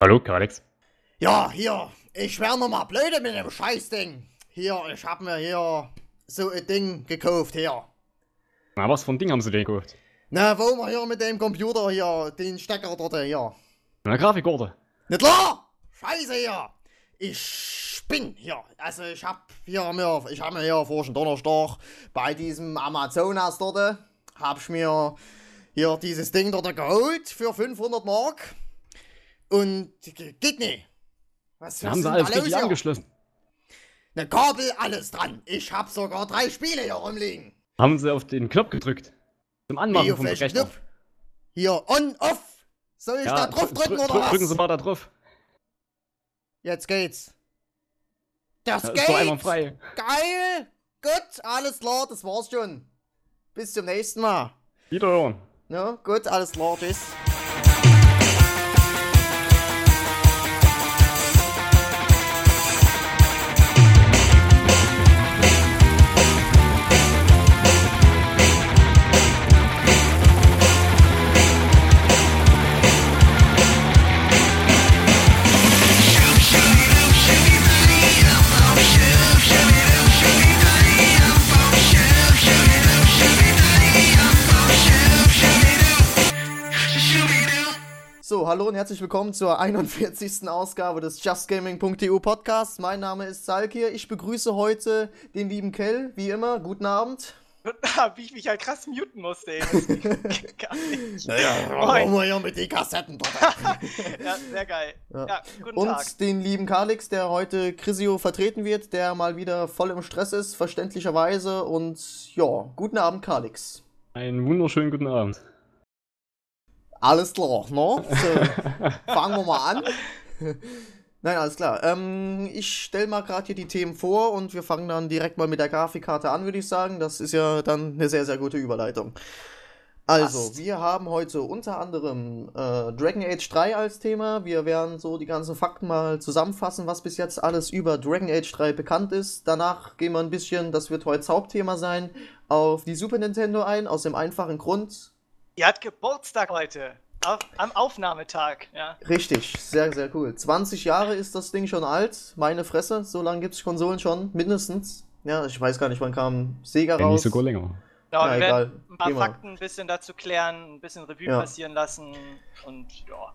Hallo, Alex. Ja, hier, ich wär noch mal blöde mit dem Scheißding. Hier, ich hab mir hier so ein Ding gekauft hier. Na, was für ein Ding haben Sie denn gekauft? Na, wo wir hier mit dem Computer hier, den Stecker dort hier. Na, Grafikkarte. Nicht klar! Scheiße hier! Ich bin hier. Also ich hab hier mir, ich hab mir hier vor Donnerstag bei diesem Amazonas dort, hab ich mir hier dieses Ding dort geholt für 500 Mark. Und geht nicht. Was, was haben sie alles richtig angeschlossen? Ne Kabel, alles dran. Ich hab sogar drei Spiele hier rumliegen. Haben sie auf den Knopf gedrückt? Zum Anmachen vom Rechner? Knopf. Hier, on, off. Soll ich ja, da drauf drücken dr oder was? Drücken Sie mal da drauf. Jetzt geht's. Das ja, geht. Ist frei. Geil. Gut, alles klar, das war's schon. Bis zum nächsten Mal. Wiederhören. Ja, gut, alles klar, tschüss. Hallo und herzlich willkommen zur 41. Ausgabe des justgaming.eu Podcasts. Mein Name ist Salkir. Ich begrüße heute den lieben Kell, wie immer. Guten Abend. Wie ich mich halt krass muten musste, ey. gar nicht. Naja, warum wir hier mit den Kassetten Ja, sehr geil. Ja. Ja, guten und Tag. den lieben Kalix, der heute Crisio vertreten wird, der mal wieder voll im Stress ist, verständlicherweise. Und ja, guten Abend, Kalix. Einen wunderschönen guten Abend. Alles klar, ne? So, fangen wir mal an. Nein, alles klar. Ähm, ich stelle mal gerade hier die Themen vor und wir fangen dann direkt mal mit der Grafikkarte an, würde ich sagen. Das ist ja dann eine sehr, sehr gute Überleitung. Also, Passt. wir haben heute unter anderem äh, Dragon Age 3 als Thema. Wir werden so die ganzen Fakten mal zusammenfassen, was bis jetzt alles über Dragon Age 3 bekannt ist. Danach gehen wir ein bisschen, das wird heute Hauptthema sein, auf die Super Nintendo ein, aus dem einfachen Grund, Ihr hat Geburtstag heute. Auf, am Aufnahmetag, ja. Richtig, sehr, sehr cool. 20 Jahre ist das Ding schon alt. Meine Fresse, so lange gibt es Konsolen schon, mindestens. Ja, ich weiß gar nicht, wann kam Sega raus. Ja, nicht sogar länger. Ja, Na, wir egal. ein paar Geh Fakten ein bisschen dazu klären, ein bisschen Revue ja. passieren lassen und ja.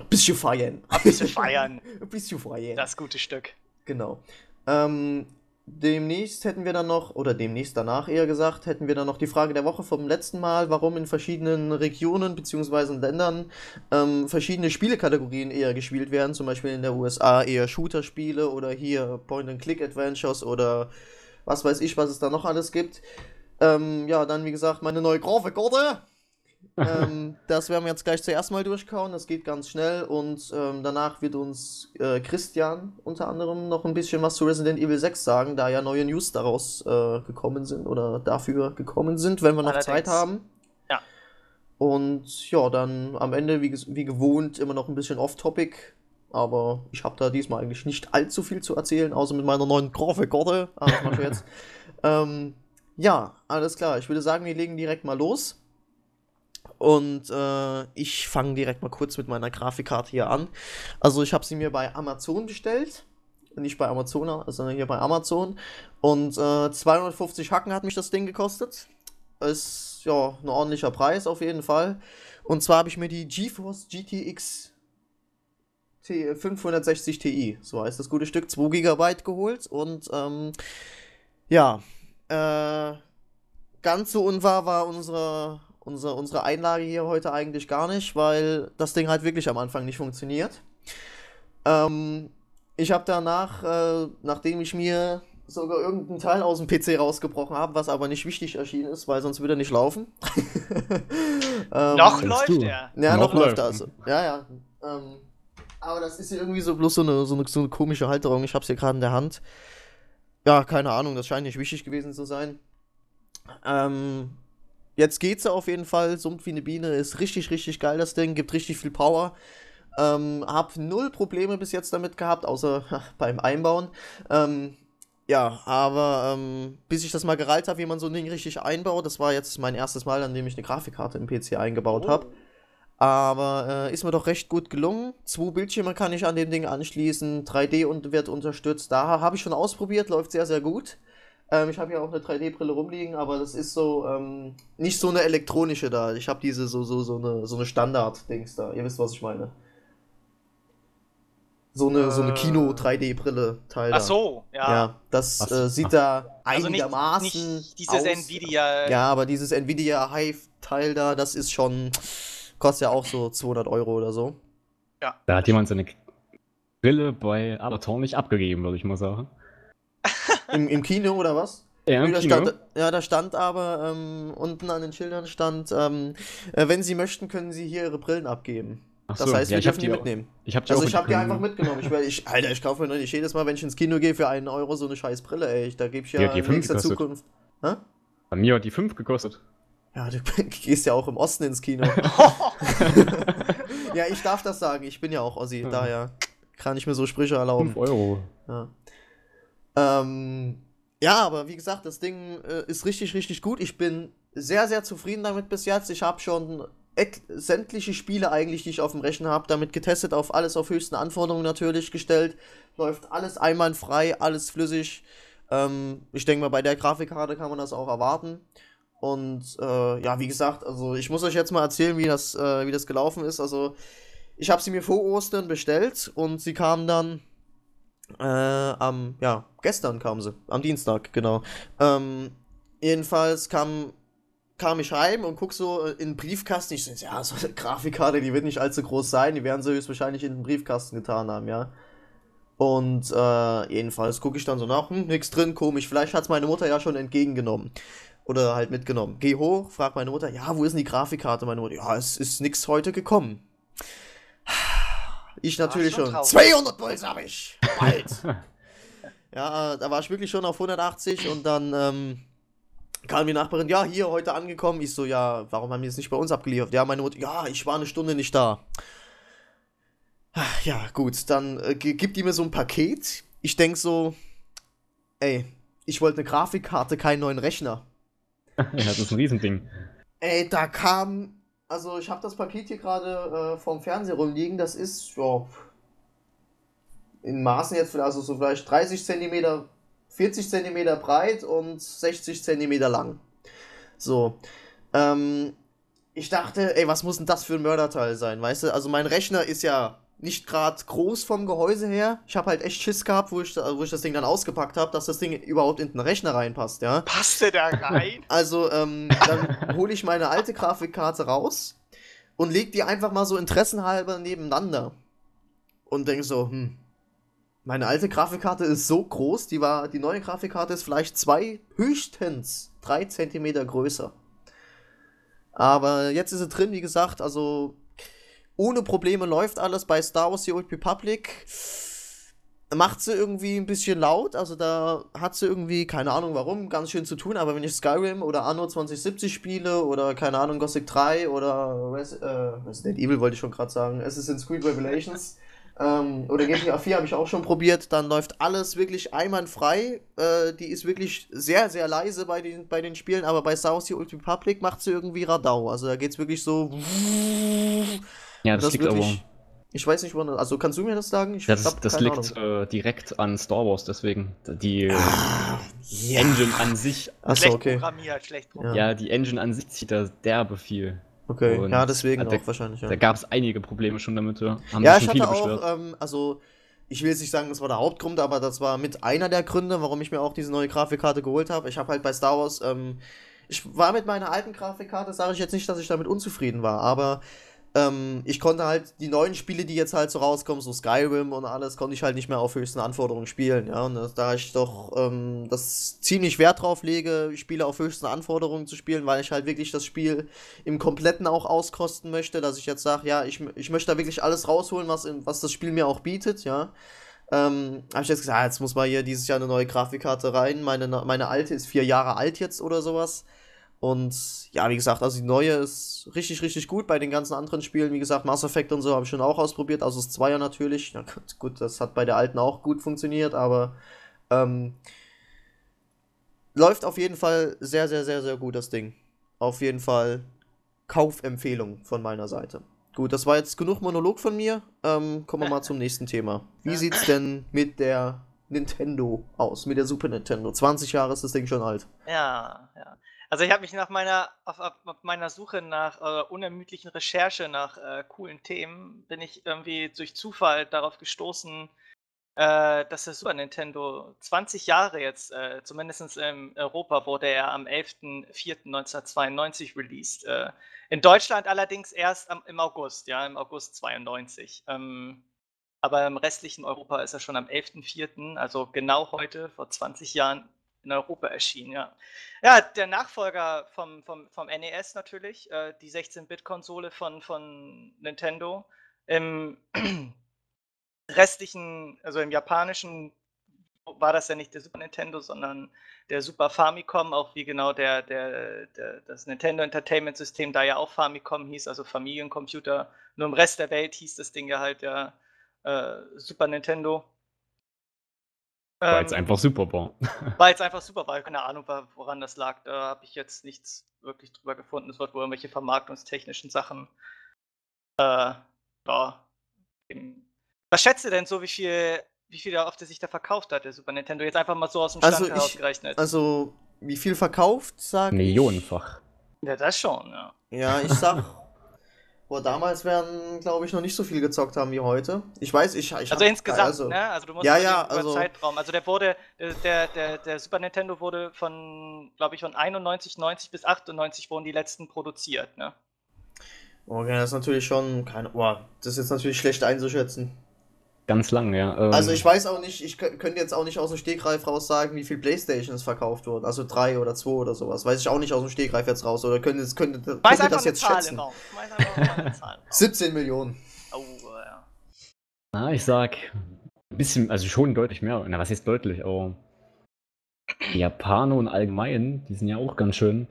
Ein bisschen feiern. Ein bisschen feiern. ein bisschen feiern. Das gute Stück. Genau. Ähm, Demnächst hätten wir dann noch, oder demnächst danach eher gesagt, hätten wir dann noch die Frage der Woche vom letzten Mal, warum in verschiedenen Regionen bzw. Ländern ähm, verschiedene Spielekategorien eher gespielt werden. Zum Beispiel in der USA eher Shooter-Spiele oder hier Point-and-Click-Adventures oder was weiß ich, was es da noch alles gibt. Ähm, ja, dann wie gesagt meine neue Grafikkarte ähm, das werden wir jetzt gleich zuerst mal durchkauen. Das geht ganz schnell und ähm, danach wird uns äh, Christian unter anderem noch ein bisschen was zu Resident Evil 6 sagen, da ja neue News daraus äh, gekommen sind oder dafür gekommen sind, wenn wir noch Allerdings. Zeit haben. Ja. Und ja, dann am Ende, wie, wie gewohnt, immer noch ein bisschen off-topic. Aber ich habe da diesmal eigentlich nicht allzu viel zu erzählen, außer mit meiner neuen Grafikkarte. Ah, das mache ich jetzt. ähm, ja, alles klar. Ich würde sagen, wir legen direkt mal los. Und äh, ich fange direkt mal kurz mit meiner Grafikkarte hier an. Also ich habe sie mir bei Amazon bestellt. Nicht bei Amazon, sondern hier bei Amazon. Und äh, 250 Hacken hat mich das Ding gekostet. Ist ja ein ordentlicher Preis auf jeden Fall. Und zwar habe ich mir die GeForce GTX T 560 Ti, so heißt das gute Stück, 2 GB geholt. Und ähm, ja, äh, ganz so unwahr war unsere unsere, unsere Einlage hier heute eigentlich gar nicht, weil das Ding halt wirklich am Anfang nicht funktioniert. Ähm, ich habe danach, äh, nachdem ich mir sogar irgendeinen Teil aus dem PC rausgebrochen habe, was aber nicht wichtig erschienen ist, weil sonst würde er nicht laufen. ähm, noch läuft du. er. Ja, noch, noch läuft er. Also. Ja, ja. Ähm, aber das ist hier irgendwie so bloß so eine, so eine, so eine komische Halterung. Ich habe es hier gerade in der Hand. Ja, keine Ahnung, das scheint nicht wichtig gewesen zu sein. Ähm, Jetzt geht's auf jeden Fall. Summt wie eine Biene. Ist richtig, richtig geil, das Ding. Gibt richtig viel Power. Ähm, hab null Probleme bis jetzt damit gehabt, außer beim Einbauen. Ähm, ja, aber ähm, bis ich das mal gereilt habe, wie man so ein Ding richtig einbaut, das war jetzt mein erstes Mal, an dem ich eine Grafikkarte im PC eingebaut oh. habe. Aber äh, ist mir doch recht gut gelungen. Zwei Bildschirme kann ich an dem Ding anschließen. 3D und wird unterstützt. Da habe ich schon ausprobiert, läuft sehr, sehr gut. Ähm, ich habe ja auch eine 3D-Brille rumliegen, aber das ist so ähm, nicht so eine elektronische da. Ich habe diese so, so, so eine, so eine Standard-Dings da. Ihr wisst, was ich meine. So eine, äh, so eine äh. Kino-3D-Brille-Teil. Ach so, ja. Ja, das äh, sieht da also einigermaßen. Nicht, nicht dieses aus. Nvidia. Ja, aber dieses Nvidia Hive-Teil da, das ist schon. Kostet ja auch so 200 Euro oder so. Ja. Da hat jemand seine Brille bei Avatar nicht abgegeben, würde ich mal sagen. Im, Im Kino oder was? Ja, im da Kino. Stand, ja, da stand aber ähm, unten an den Schildern stand, ähm, äh, wenn Sie möchten, können Sie hier Ihre Brillen abgeben. Ach das so, heißt, ja, wir dürfen die mitnehmen. Ich hab die also ich habe die einfach mitgenommen. Ich, ich, Alter, ich kaufe mir nicht jedes Mal, wenn ich ins Kino gehe, für einen Euro so eine scheiß Brille, ey. Da gebe ich ja, ja in nächster Zukunft. Hä? Bei mir hat die 5 gekostet. Ja, du gehst ja auch im Osten ins Kino. ja, ich darf das sagen. Ich bin ja auch Ossi, ja. daher kann ich mir so Sprüche erlauben. 5 Euro. Ja. Ähm, ja, aber wie gesagt, das Ding äh, ist richtig, richtig gut. Ich bin sehr, sehr zufrieden damit bis jetzt. Ich habe schon sämtliche Spiele eigentlich, die ich auf dem Rechner habe, damit getestet, auf alles auf höchsten Anforderungen natürlich gestellt. Läuft alles einwandfrei, alles flüssig. Ähm, ich denke mal, bei der Grafikkarte kann man das auch erwarten. Und äh, ja, wie gesagt, also ich muss euch jetzt mal erzählen, wie das, äh, wie das gelaufen ist. Also ich habe sie mir vor Ostern bestellt und sie kam dann äh, am, ja, gestern kam sie, am Dienstag, genau. Ähm, jedenfalls kam kam ich heim und guck so in den Briefkasten. Ich so, ja, so eine Grafikkarte, die wird nicht allzu groß sein. Die werden sie höchstwahrscheinlich in den Briefkasten getan haben, ja. Und äh, jedenfalls gucke ich dann so nach, hm, nix drin, komisch. Vielleicht hat es meine Mutter ja schon entgegengenommen. Oder halt mitgenommen. Geh hoch, frag meine Mutter, ja, wo ist denn die Grafikkarte? Meine Mutter, ja, es ist nix heute gekommen. Ich natürlich schon. schon 200 Volt habe ich. Bald. ja, da war ich wirklich schon auf 180 und dann ähm, kam die Nachbarin, ja, hier heute angekommen. Ich so, ja, warum haben die es nicht bei uns abgeliefert? Ja, meine Mutter, ja, ich war eine Stunde nicht da. Ja, gut, dann äh, gibt die mir so ein Paket. Ich denk so, ey, ich wollte eine Grafikkarte, keinen neuen Rechner. ja, das ist ein Riesending. Ey, da kam, also ich habe das Paket hier gerade äh, vorm Fernseher rumliegen. Das ist, ja, in Maßen jetzt, also so vielleicht 30 Zentimeter 40 cm breit und 60 cm lang. So. Ähm, ich dachte, ey, was muss denn das für ein Mörderteil sein, weißt du? Also mein Rechner ist ja nicht gerade groß vom Gehäuse her. Ich habe halt echt Schiss gehabt, wo ich, wo ich das Ding dann ausgepackt habe, dass das Ding überhaupt in den Rechner reinpasst, ja. Passt der da rein? Also, ähm, dann hole ich meine alte Grafikkarte raus und leg die einfach mal so interessenhalber nebeneinander. Und denke so, hm, meine alte Grafikkarte ist so groß, die war, die neue Grafikkarte ist vielleicht zwei, höchstens drei Zentimeter größer. Aber jetzt ist sie drin, wie gesagt, also ohne Probleme läuft alles bei Star Wars The Old Republic. Macht sie irgendwie ein bisschen laut, also da hat sie irgendwie, keine Ahnung warum, ganz schön zu tun, aber wenn ich Skyrim oder Anno 2070 spiele oder keine Ahnung, Gothic 3 oder Res äh, Resident Evil wollte ich schon gerade sagen, Assassin's Creed Revelations, ähm, oder GTA 4 habe ich auch schon probiert. Dann läuft alles wirklich einwandfrei. Äh, die ist wirklich sehr, sehr leise bei den, bei den Spielen, aber bei Star Wars The Old Republic macht sie irgendwie Radau. Also da geht es wirklich so. Ja, das, das liegt wirklich, aber. Ich weiß nicht, wann. Also kannst du mir das sagen? Ich das, das liegt äh, direkt an Star Wars, deswegen. Die ah, ja. Engine an sich. Achso, okay. schlecht ja. ja, die Engine an sich zieht da derbe viel. Okay, und ja, deswegen auch da, wahrscheinlich. Ja. Da gab es einige Probleme schon damit. Ja, ja ich hatte auch, ähm, also ich will jetzt nicht sagen, das war der Hauptgrund, aber das war mit einer der Gründe, warum ich mir auch diese neue Grafikkarte geholt habe. Ich habe halt bei Star Wars, ähm, ich war mit meiner alten Grafikkarte, sage ich jetzt nicht, dass ich damit unzufrieden war, aber ähm, ich konnte halt die neuen Spiele, die jetzt halt so rauskommen, so Skyrim und alles, konnte ich halt nicht mehr auf höchsten Anforderungen spielen, ja. Und das, da ich doch ähm, das ziemlich Wert drauf lege, Spiele auf höchsten Anforderungen zu spielen, weil ich halt wirklich das Spiel im Kompletten auch auskosten möchte, dass ich jetzt sage, ja, ich, ich möchte da wirklich alles rausholen, was, was das Spiel mir auch bietet, ja. Ähm, habe ich jetzt gesagt, ah, jetzt muss mal hier dieses Jahr eine neue Grafikkarte rein. Meine, meine alte ist vier Jahre alt jetzt oder sowas. Und ja, wie gesagt, also die neue ist richtig, richtig gut. Bei den ganzen anderen Spielen, wie gesagt, Mass Effect und so habe ich schon auch ausprobiert. Also das Zweier natürlich. Ja, gut, gut, das hat bei der alten auch gut funktioniert, aber ähm, läuft auf jeden Fall sehr, sehr, sehr, sehr gut, das Ding. Auf jeden Fall Kaufempfehlung von meiner Seite. gut, das war jetzt genug Monolog von mir. Ähm, kommen wir mal zum nächsten Thema. Wie sieht's denn mit der Nintendo aus, mit der Super Nintendo? 20 Jahre ist das Ding schon alt. Ja, ja. Also ich habe mich nach meiner auf, auf, meiner Suche nach äh, unermüdlichen Recherche nach äh, coolen Themen bin ich irgendwie durch Zufall darauf gestoßen, äh, dass der Super Nintendo 20 Jahre jetzt, äh, zumindest in Europa, wurde er am 11.04.1992 released. Äh, in Deutschland allerdings erst am, im August, ja, im August 92. Ähm, aber im restlichen Europa ist er schon am 11.04., also genau heute, vor 20 Jahren, in Europa erschienen, ja. Ja, der Nachfolger vom, vom, vom NES natürlich, äh, die 16-Bit-Konsole von, von Nintendo. Im restlichen, also im japanischen war das ja nicht der Super Nintendo, sondern der Super Famicom, auch wie genau der, der, der, das Nintendo Entertainment System da ja auch Famicom hieß, also Familiencomputer. Nur im Rest der Welt hieß das Ding ja halt ja äh, Super Nintendo. Weil es ähm, einfach super war. Weil es einfach super war. Keine Ahnung, woran das lag. Da habe ich jetzt nichts wirklich drüber gefunden. Es wird wohl irgendwelche vermarktungstechnischen Sachen. Äh, ja, was schätzt du denn so, wie viel, wie viel der oft sich da verkauft hat, der Super Nintendo? Jetzt einfach mal so aus dem Stand also herausgerechnet. Also, wie viel verkauft, sage Millionenfach. Ja, das schon, ja. Ja, ich sag, boah, damals werden, glaube ich, noch nicht so viel gezockt haben wie heute. Ich weiß, ich. ich also insgesamt, also, ne? Also du musst ja, ja, also, Zeitraum. Also der wurde, der, der, der Super Nintendo wurde von, glaube ich, von 91, 90 bis 98 wurden die letzten produziert, ne? Okay, das ist natürlich schon keine. Boah, das ist jetzt natürlich schlecht einzuschätzen. Ganz lang, ja. Ähm, also ich weiß auch nicht, ich könnte jetzt auch nicht aus dem Stegreif raus sagen, wie viel Playstations verkauft wurden. Also drei oder zwei oder sowas. Weiß ich auch nicht aus dem Stegreif jetzt raus. Oder könnte, könnte, könnte ihr das jetzt Zahl schätzen? 17 Millionen. Oh, ja. Na, ich sag ein bisschen, also schon deutlich mehr. Na, was ist deutlich, aber die Japaner und allgemein, die sind ja auch ganz schön.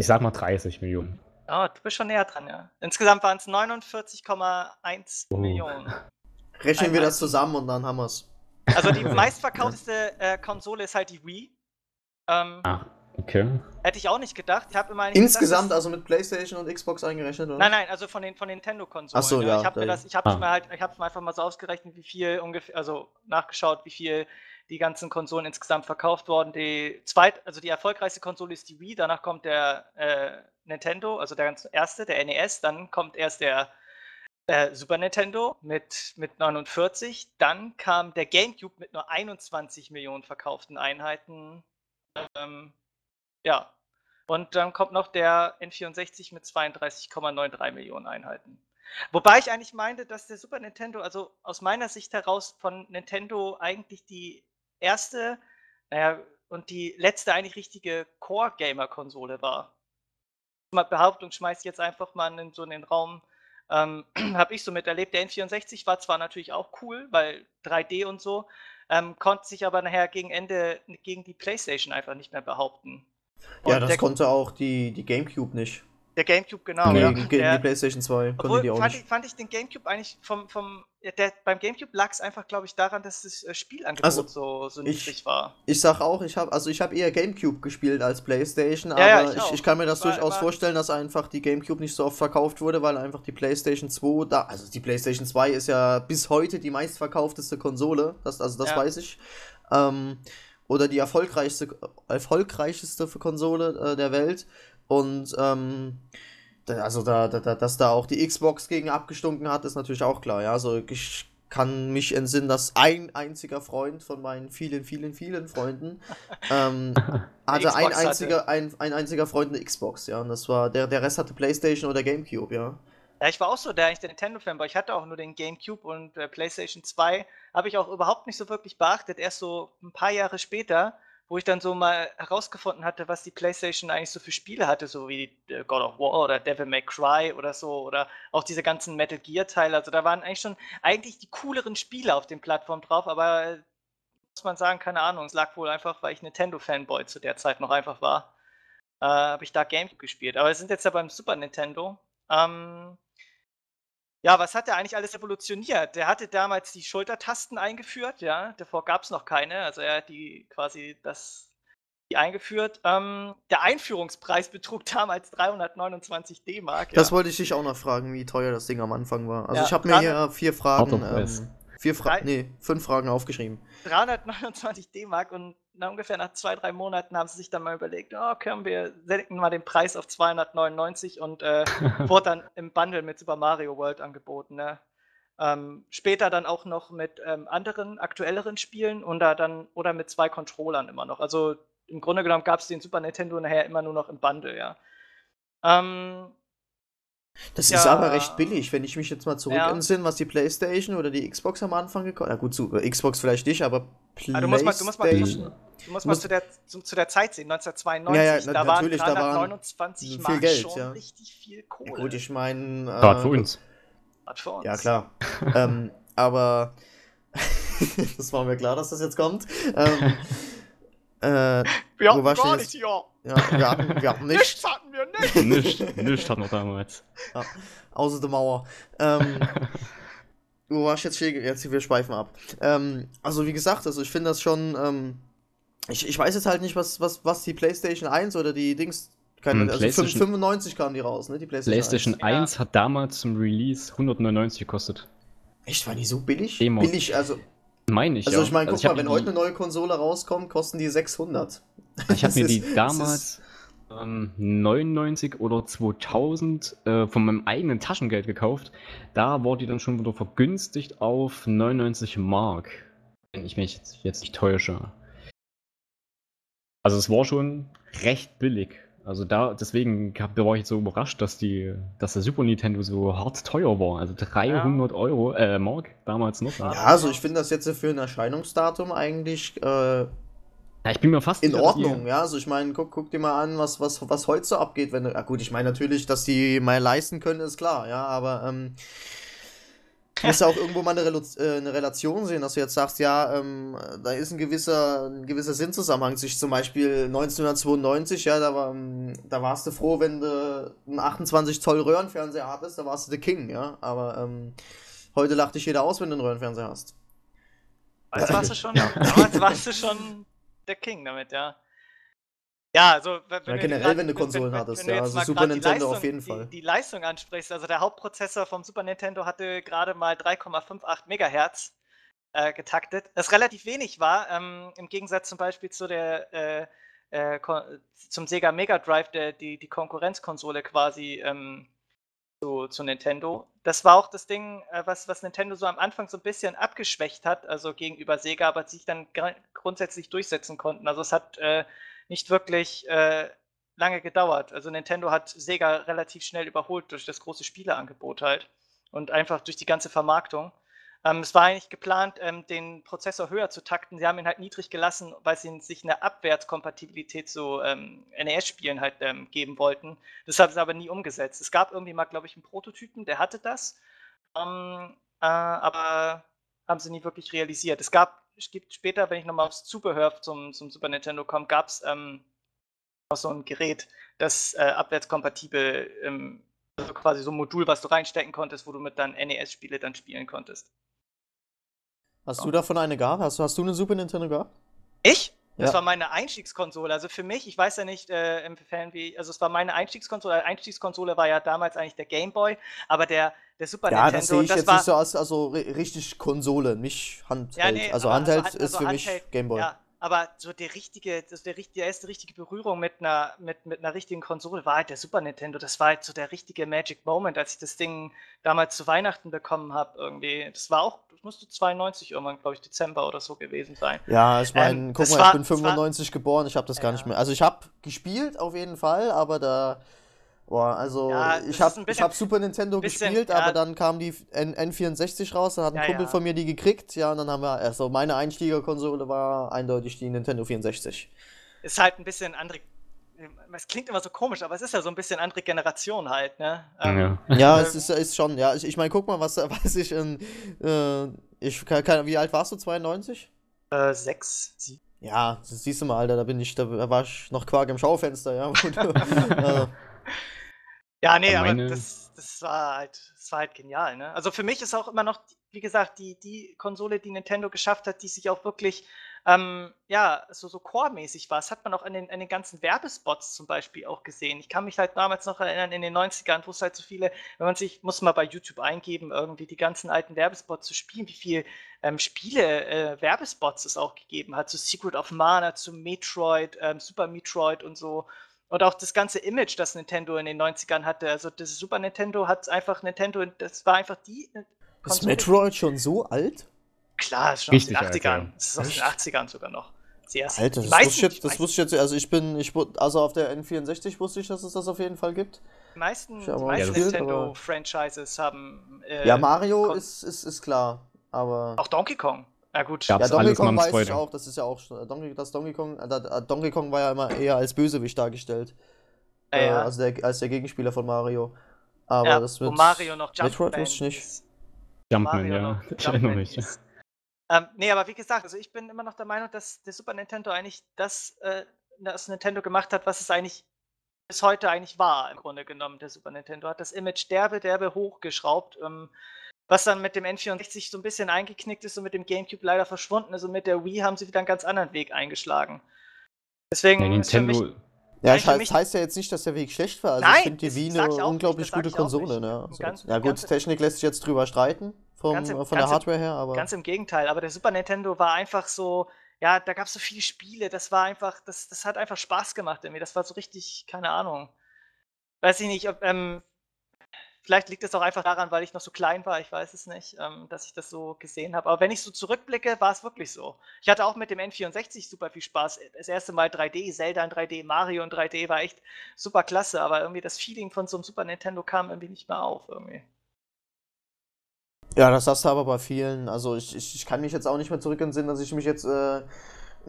Ich sag mal 30 Millionen. Oh, du bist schon näher dran, ja. Insgesamt waren es 49,1 oh. Millionen. Rechnen wir das zusammen und dann haben wir es. Also die meistverkaufteste äh, Konsole ist halt die Wii. Ähm, ah, okay. Hätte ich auch nicht gedacht. Ich immer Insgesamt, gedacht, also mit PlayStation und Xbox eingerechnet, oder? Nein, nein, also von den von Nintendo-Konsolen. Achso, ja. Ich habe mir das, ich habe ah. mir halt, ich habe mir einfach mal so ausgerechnet, wie viel ungefähr, also nachgeschaut, wie viel die ganzen Konsolen insgesamt verkauft worden. Die zweit, also die erfolgreichste Konsole ist die Wii, danach kommt der äh, Nintendo, also der ganz erste, der NES, dann kommt erst der äh, Super Nintendo mit, mit 49. Dann kam der GameCube mit nur 21 Millionen verkauften Einheiten. Ähm, ja. Und dann kommt noch der N64 mit 32,93 Millionen Einheiten. Wobei ich eigentlich meinte, dass der Super Nintendo, also aus meiner Sicht heraus von Nintendo eigentlich die erste, naja, und die letzte eigentlich richtige Core-Gamer-Konsole war. Behauptung schmeißt jetzt einfach mal in so in den Raum, ähm, habe ich so miterlebt. Der N64 war zwar natürlich auch cool, weil 3D und so, ähm, konnte sich aber nachher gegen Ende gegen die PlayStation einfach nicht mehr behaupten. Und ja, das konnte auch die, die GameCube nicht. Der GameCube, genau. Nee, ja. gegen die PlayStation 2 konnte die auch fand nicht. Ich, fand ich den GameCube eigentlich vom, vom der, beim GameCube lag es einfach, glaube ich, daran, dass das äh, Spielangebot also, so, so niedrig war. Ich sag auch, ich habe also ich habe eher GameCube gespielt als PlayStation, aber ja, ich, ich, ich, kann mir das war, durchaus war, vorstellen, dass einfach die GameCube nicht so oft verkauft wurde, weil einfach die PlayStation 2 da, also die PlayStation 2 ist ja bis heute die meistverkaufteste Konsole, das, also das ja. weiß ich. Ähm, oder die erfolgreichste, erfolgreichste Konsole äh, der Welt. Und ähm, also da, da, dass da auch die Xbox gegen abgestunken hat, ist natürlich auch klar. Ja, also ich kann mich entsinnen, dass ein einziger Freund von meinen vielen, vielen, vielen Freunden ähm, hatte ein einziger, hatte. Ein, ein einziger Freund eine Xbox, ja. Und das war, der, der Rest hatte Playstation oder Gamecube, ja. Ja, ich war auch so der, der Nintendo-Fan, weil ich hatte auch nur den Gamecube und äh, PlayStation 2 habe ich auch überhaupt nicht so wirklich beachtet. Erst so ein paar Jahre später wo ich dann so mal herausgefunden hatte, was die PlayStation eigentlich so für Spiele hatte, so wie äh, God of War oder Devil May Cry oder so oder auch diese ganzen Metal Gear Teile. Also da waren eigentlich schon eigentlich die cooleren Spiele auf den Plattformen drauf, aber äh, muss man sagen, keine Ahnung. Es lag wohl einfach, weil ich Nintendo Fanboy zu der Zeit noch einfach war, äh, habe ich da Gamecube gespielt. Aber wir sind jetzt ja beim Super Nintendo. Ähm, ja, was hat der eigentlich alles evolutioniert? Der hatte damals die Schultertasten eingeführt, ja. Davor gab es noch keine. Also er hat die quasi das die eingeführt. Ähm, der Einführungspreis betrug damals 329 D-Mark. Das ja. wollte ich dich auch noch fragen, wie teuer das Ding am Anfang war. Also Ja, ich habe mir hier vier Fragen, ähm, vier Fra Drei- nee, fünf Fragen aufgeschrieben. 329 D-Mark und na, ungefähr nach zwei, drei Monaten haben sie sich dann mal überlegt, oh, können wir senken mal den Preis auf 299 und äh, wurde dann im Bundle mit Super Mario World angeboten. Ne? Ähm, später dann auch noch mit ähm, anderen, aktuelleren Spielen und da dann oder mit zwei Controllern immer noch. Also im Grunde genommen gab es den Super Nintendo nachher immer nur noch im Bundle, ja. Ähm, Das Ja. ist aber recht billig, wenn ich mich jetzt mal zurück Ja. entsinne, was die Playstation oder die Xbox am Anfang gekostet hat. Ja gut, zu, äh, Xbox vielleicht nicht, aber Playstation. Ah, du musst mal- du musst mal- du musst- du musst mal zu der, zu, zu der Zeit sehen, 1992, Ja, ja, na- da waren natürlich, da waren 329 viel Mark Geld, schon ja. richtig viel Kohle. ja, gut, ich meine. Äh, Gerade für uns. Für uns. Ja, klar. ähm, aber das war mir klar, dass das jetzt kommt. Ähm, äh, Wir hatten gar jetzt? nicht hier. ja, wir hatten, wir hatten Nichts nichts, hatten wir nicht. Nicht, nicht hatten wir damals. außer der Mauer. Ähm, wo warst du jetzt stehen? Jetzt, wir schweifen ab. Ähm, also, wie gesagt, also ich finde das schon. Ähm, ich, ich weiß jetzt halt nicht, was, was, was die PlayStation 1 oder die Dings. Keine, Hm, also PlayStation- 95 kamen die raus, ne? Die PlayStation, PlayStation 1. 1 hat damals zum Release 199 gekostet. 1. Echt, war die so billig? Demo. Billig, also. Meine ich. Also, ich meine, guck hab mal, wenn heute eine neue Konsole rauskommt, kosten die 600. Ich habe mir ist- die das damals ähm, 99 oder 2000 äh, von meinem eigenen Taschengeld gekauft. Da war die dann schon wieder vergünstigt auf 99 Mark. Wenn ich mich jetzt, jetzt nicht täusche. Also es war schon recht billig. Also da, deswegen hab, da war ich so überrascht, dass die, dass der Super Nintendo so hart teuer war. Also 300 Euro, äh, Mark damals noch. Ja, also ich finde das jetzt für ein Erscheinungsdatum eigentlich äh, Ja, ich bin mir fast in sicher, Ordnung, ja. Also ich meine, guck, guck dir mal an, was, was, was heute so abgeht, wenn du. Ja gut, ich meine natürlich, dass die mal leisten können, ist klar, ja, aber ähm, du musst ja auch irgendwo mal eine, Relu äh, eine Relation sehen, dass du jetzt sagst, ja, ähm, da ist ein gewisser, ein gewisser Sinnzusammenhang. Sich zum Beispiel 1992, ja, da, war, ähm, da warst du froh, wenn du einen 28 Zoll Röhrenfernseher hattest, da warst du der King, ja. Aber ähm, heute lacht dich jeder aus, wenn du einen Röhrenfernseher hast. Damals warst du schon, damals warst du schon der King damit, ja. Ja, also wenn, Ja, generell, grad- wenn du Konsolen hattest, ja, also Super Nintendo auf Leistung- jeden Fall. Die, die Leistung ansprichst, also der Hauptprozessor vom Super Nintendo hatte gerade mal 3,58 Megahertz äh, getaktet, das relativ wenig war, ähm, im Gegensatz zum Beispiel zu der äh, äh, zum Sega Mega Drive, der, die, die Konkurrenzkonsole quasi ähm, zu, zu Nintendo. Das war auch das Ding, äh, was, was Nintendo so am Anfang so ein bisschen abgeschwächt hat, also gegenüber Sega, aber sich dann gr- grundsätzlich durchsetzen konnten. Also es hat äh, nicht wirklich äh, lange gedauert. Also Nintendo hat Sega relativ schnell überholt durch das große Spieleangebot halt und einfach durch die ganze Vermarktung. Ähm, es war eigentlich geplant, ähm, den Prozessor höher zu takten. Sie haben ihn halt niedrig gelassen, weil sie sich eine Abwärtskompatibilität zu ähm, NES-Spielen halt ähm, geben wollten. Das haben sie aber nie umgesetzt. Es gab irgendwie mal, glaube ich, einen Prototypen, der hatte das, ähm, äh, aber haben sie nie wirklich realisiert. Es gab, gibt später, wenn ich nochmal aufs Zubehör zum, zum Super Nintendo komme, gab es ähm, noch so ein Gerät, das äh, abwärtskompatibel, ähm, also quasi so ein Modul, was du reinstecken konntest, wo du mit dann NES-Spiele dann spielen konntest. Hast du davon eine gehabt? Hast, du- hast du eine Super Nintendo gehabt? Ich? Das Ja. war meine Einstiegskonsole. Also für mich, ich weiß ja nicht, äh, inwiefern wie, also es war meine Einstiegskonsole. Einstiegskonsole war ja damals eigentlich der Game Boy, aber der, der Super Ja, Nintendo, das sehe ich das jetzt war, nicht so als also ri- richtig Konsole, nicht Handheld. Ja, nee, also Handheld also ist also für mich Handheld, Gameboy. Ja, aber so der richtige, das der, die erste richtige Berührung mit einer, mit, mit einer richtigen Konsole war halt der Super Nintendo. Das war halt so der richtige Magic Moment, als ich das Ding damals zu Weihnachten bekommen habe irgendwie. Das war auch, das musste 92 irgendwann, glaube ich, Dezember oder so gewesen sein. Ja, ich meine, Ähm, guck mal, war- ich bin das war- 95 geboren, ich habe das gar Ja. nicht mehr. Also ich habe gespielt auf jeden Fall, aber da boah, also Ja, ich habe habe Super Nintendo bisschen, gespielt, ja. aber dann kam die N N64 raus, dann hat ein Ja, Kumpel ja. von mir die gekriegt, ja, und dann haben wir also meine Einstiegerkonsole war eindeutig die Nintendo 64. Ist halt ein bisschen andere. Es klingt immer so komisch, aber es ist ja so ein bisschen andere Generation halt, ne? Ähm, Ja. Ja, es ist, ist schon, ja, ich, ich meine, guck mal, was, was ich in äh, ich kann, kann, wie alt warst du 92? Äh, sechs, sieben. Ja, das siehst du mal, Alter, da bin ich, da war ich noch Quark im Schaufenster, ja. Und, äh, Ja, nee, Ja, aber das, das war halt, das war halt genial, ne? Also für mich ist auch immer noch, wie gesagt, die, die Konsole, die Nintendo geschafft hat, die sich auch wirklich ähm, ja, so, so core-mäßig war. Das hat man auch an den, an den ganzen Werbespots zum Beispiel auch gesehen. Ich kann mich halt damals noch erinnern, in den 90ern, wo es halt so viele, wenn man sich, muss man bei YouTube eingeben, irgendwie die ganzen alten Werbespots zu spielen, wie viel ähm, Spiele, äh, Werbespots es auch gegeben hat, zu Secret of Mana, zu Metroid, ähm, Super Metroid und so. Und auch das ganze Image, das Nintendo in den 90ern hatte. Also das Super Nintendo hat einfach Nintendo, das war einfach die. Äh, ist Metroid schon so alt? Klar, ist schon Richtig aus den 80ern. Alter. Das ist aus den 80ern sogar noch. Sehr Alter, das, wusste ich, jetzt, das wusste ich jetzt, also ich bin, ich, also auf der N64 wusste ich, dass es das auf jeden Fall gibt. Die meisten, die meisten Nintendo-Franchises haben. Äh, ja, Mario ist, ist, ist klar, aber. Auch Donkey Kong. Ja gut, Gab's ja, Donkey Kong weiß Freude. ich auch, das ist ja auch Donkey, das Donkey Kong, äh, Donkey Kong war ja immer eher als Bösewicht dargestellt. Ja, ja. Äh, also der, als der Gegenspieler von Mario. Aber ja, das wird. Mario noch Jumpman. Metroid ich nicht. Jumpman, ja. Ich erinnere mich. Ähm, nee, aber wie gesagt, also ich bin immer noch der Meinung, dass der Super Nintendo eigentlich das, äh, das Nintendo gemacht hat, was es eigentlich bis heute eigentlich war, im Grunde genommen. Der Super Nintendo hat das Image derbe, derbe hochgeschraubt. Ähm, was dann mit dem N64 so ein bisschen eingeknickt ist und mit dem GameCube leider verschwunden ist. Und mit der Wii haben sie wieder einen ganz anderen Weg eingeschlagen. Deswegen ja, Nintendo. ja, das heißt, heißt ja jetzt nicht, dass der Weg schlecht war. Also Nein, ich finde die Wii eine unglaublich gute Konsole. Ne? Also, ganz, ja gut, Technik lässt sich jetzt drüber streiten, vom, im, von der Hardware her. Aber ganz im Gegenteil, aber der Super Nintendo war einfach so, ja, da gab es so viele Spiele, das war einfach, das, das hat einfach Spaß gemacht irgendwie. Das war so richtig, keine Ahnung. Weiß ich nicht, ob, ähm, Vielleicht liegt es auch einfach daran, weil ich noch so klein war, ich weiß es nicht, ähm, dass ich das so gesehen habe. Aber wenn ich so zurückblicke, war es wirklich so. Ich hatte auch mit dem N64 super viel Spaß. Das erste Mal 3D, Zelda in 3D, Mario in 3D war echt super klasse, aber irgendwie das Feeling von so einem Super Nintendo kam irgendwie nicht mehr auf irgendwie. Ja, das hast du aber bei vielen. Also ich, ich, ich kann mich jetzt auch nicht mehr zurück entsinnen, dass ich mich jetzt äh,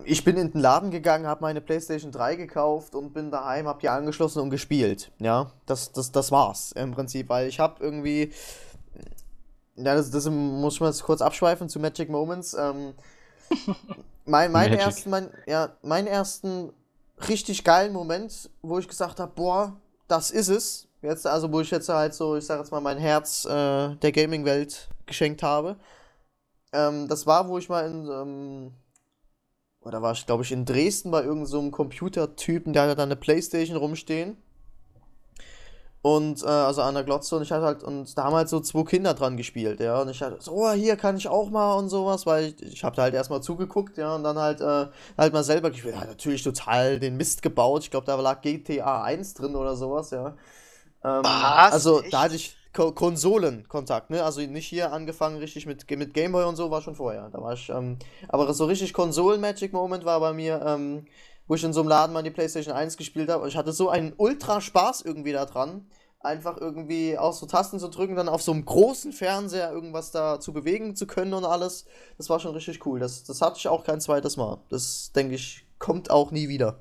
ich bin in den Laden gegangen, habe meine PlayStation 3 gekauft und bin daheim, habe die angeschlossen und gespielt. Ja, das, das, das war's im Prinzip, weil ich habe irgendwie. Ja, das, das muss ich mal kurz abschweifen zu Magic Moments. Ähm, mein, mein ersten, mein, ja, meinen ersten richtig geilen Moment, wo ich gesagt habe, boah, das ist es. Jetzt, also wo ich jetzt halt so, ich sag jetzt mal, mein Herz äh, der Gaming-Welt geschenkt habe. Ähm, das war, wo ich mal in ähm, oder war ich, glaube ich, in Dresden bei irgendeinem so Computertypen, der hatte da eine Playstation rumstehen. Und, äh, also an der Glotze und ich hatte halt, und da haben halt so zwei Kinder dran gespielt, ja. Und ich hatte so, oh, hier kann ich auch mal und sowas, weil ich, ich habe da halt erstmal zugeguckt, ja, und dann halt, äh, halt mal selber gespielt. Ja, natürlich total den Mist gebaut. Ich glaube, da lag GTA 1 drin oder sowas, ja. Ähm, Was? Also, Echt? da hatte ich, Ko Konsolenkontakt, ne? Also nicht hier angefangen richtig mit, mit Gameboy und so, war schon vorher. Da war ich, ähm, aber so richtig Konsolen-Magic-Moment war bei mir, ähm, wo ich in so einem Laden mal die PlayStation 1 gespielt habe. Ich hatte so einen ultra Spaß irgendwie da dran. Einfach irgendwie auch so Tasten zu drücken, dann auf so einem großen Fernseher irgendwas da zu bewegen zu können und alles. Das war schon richtig cool. Das, das hatte ich auch kein zweites Mal. Das, denke ich, kommt auch nie wieder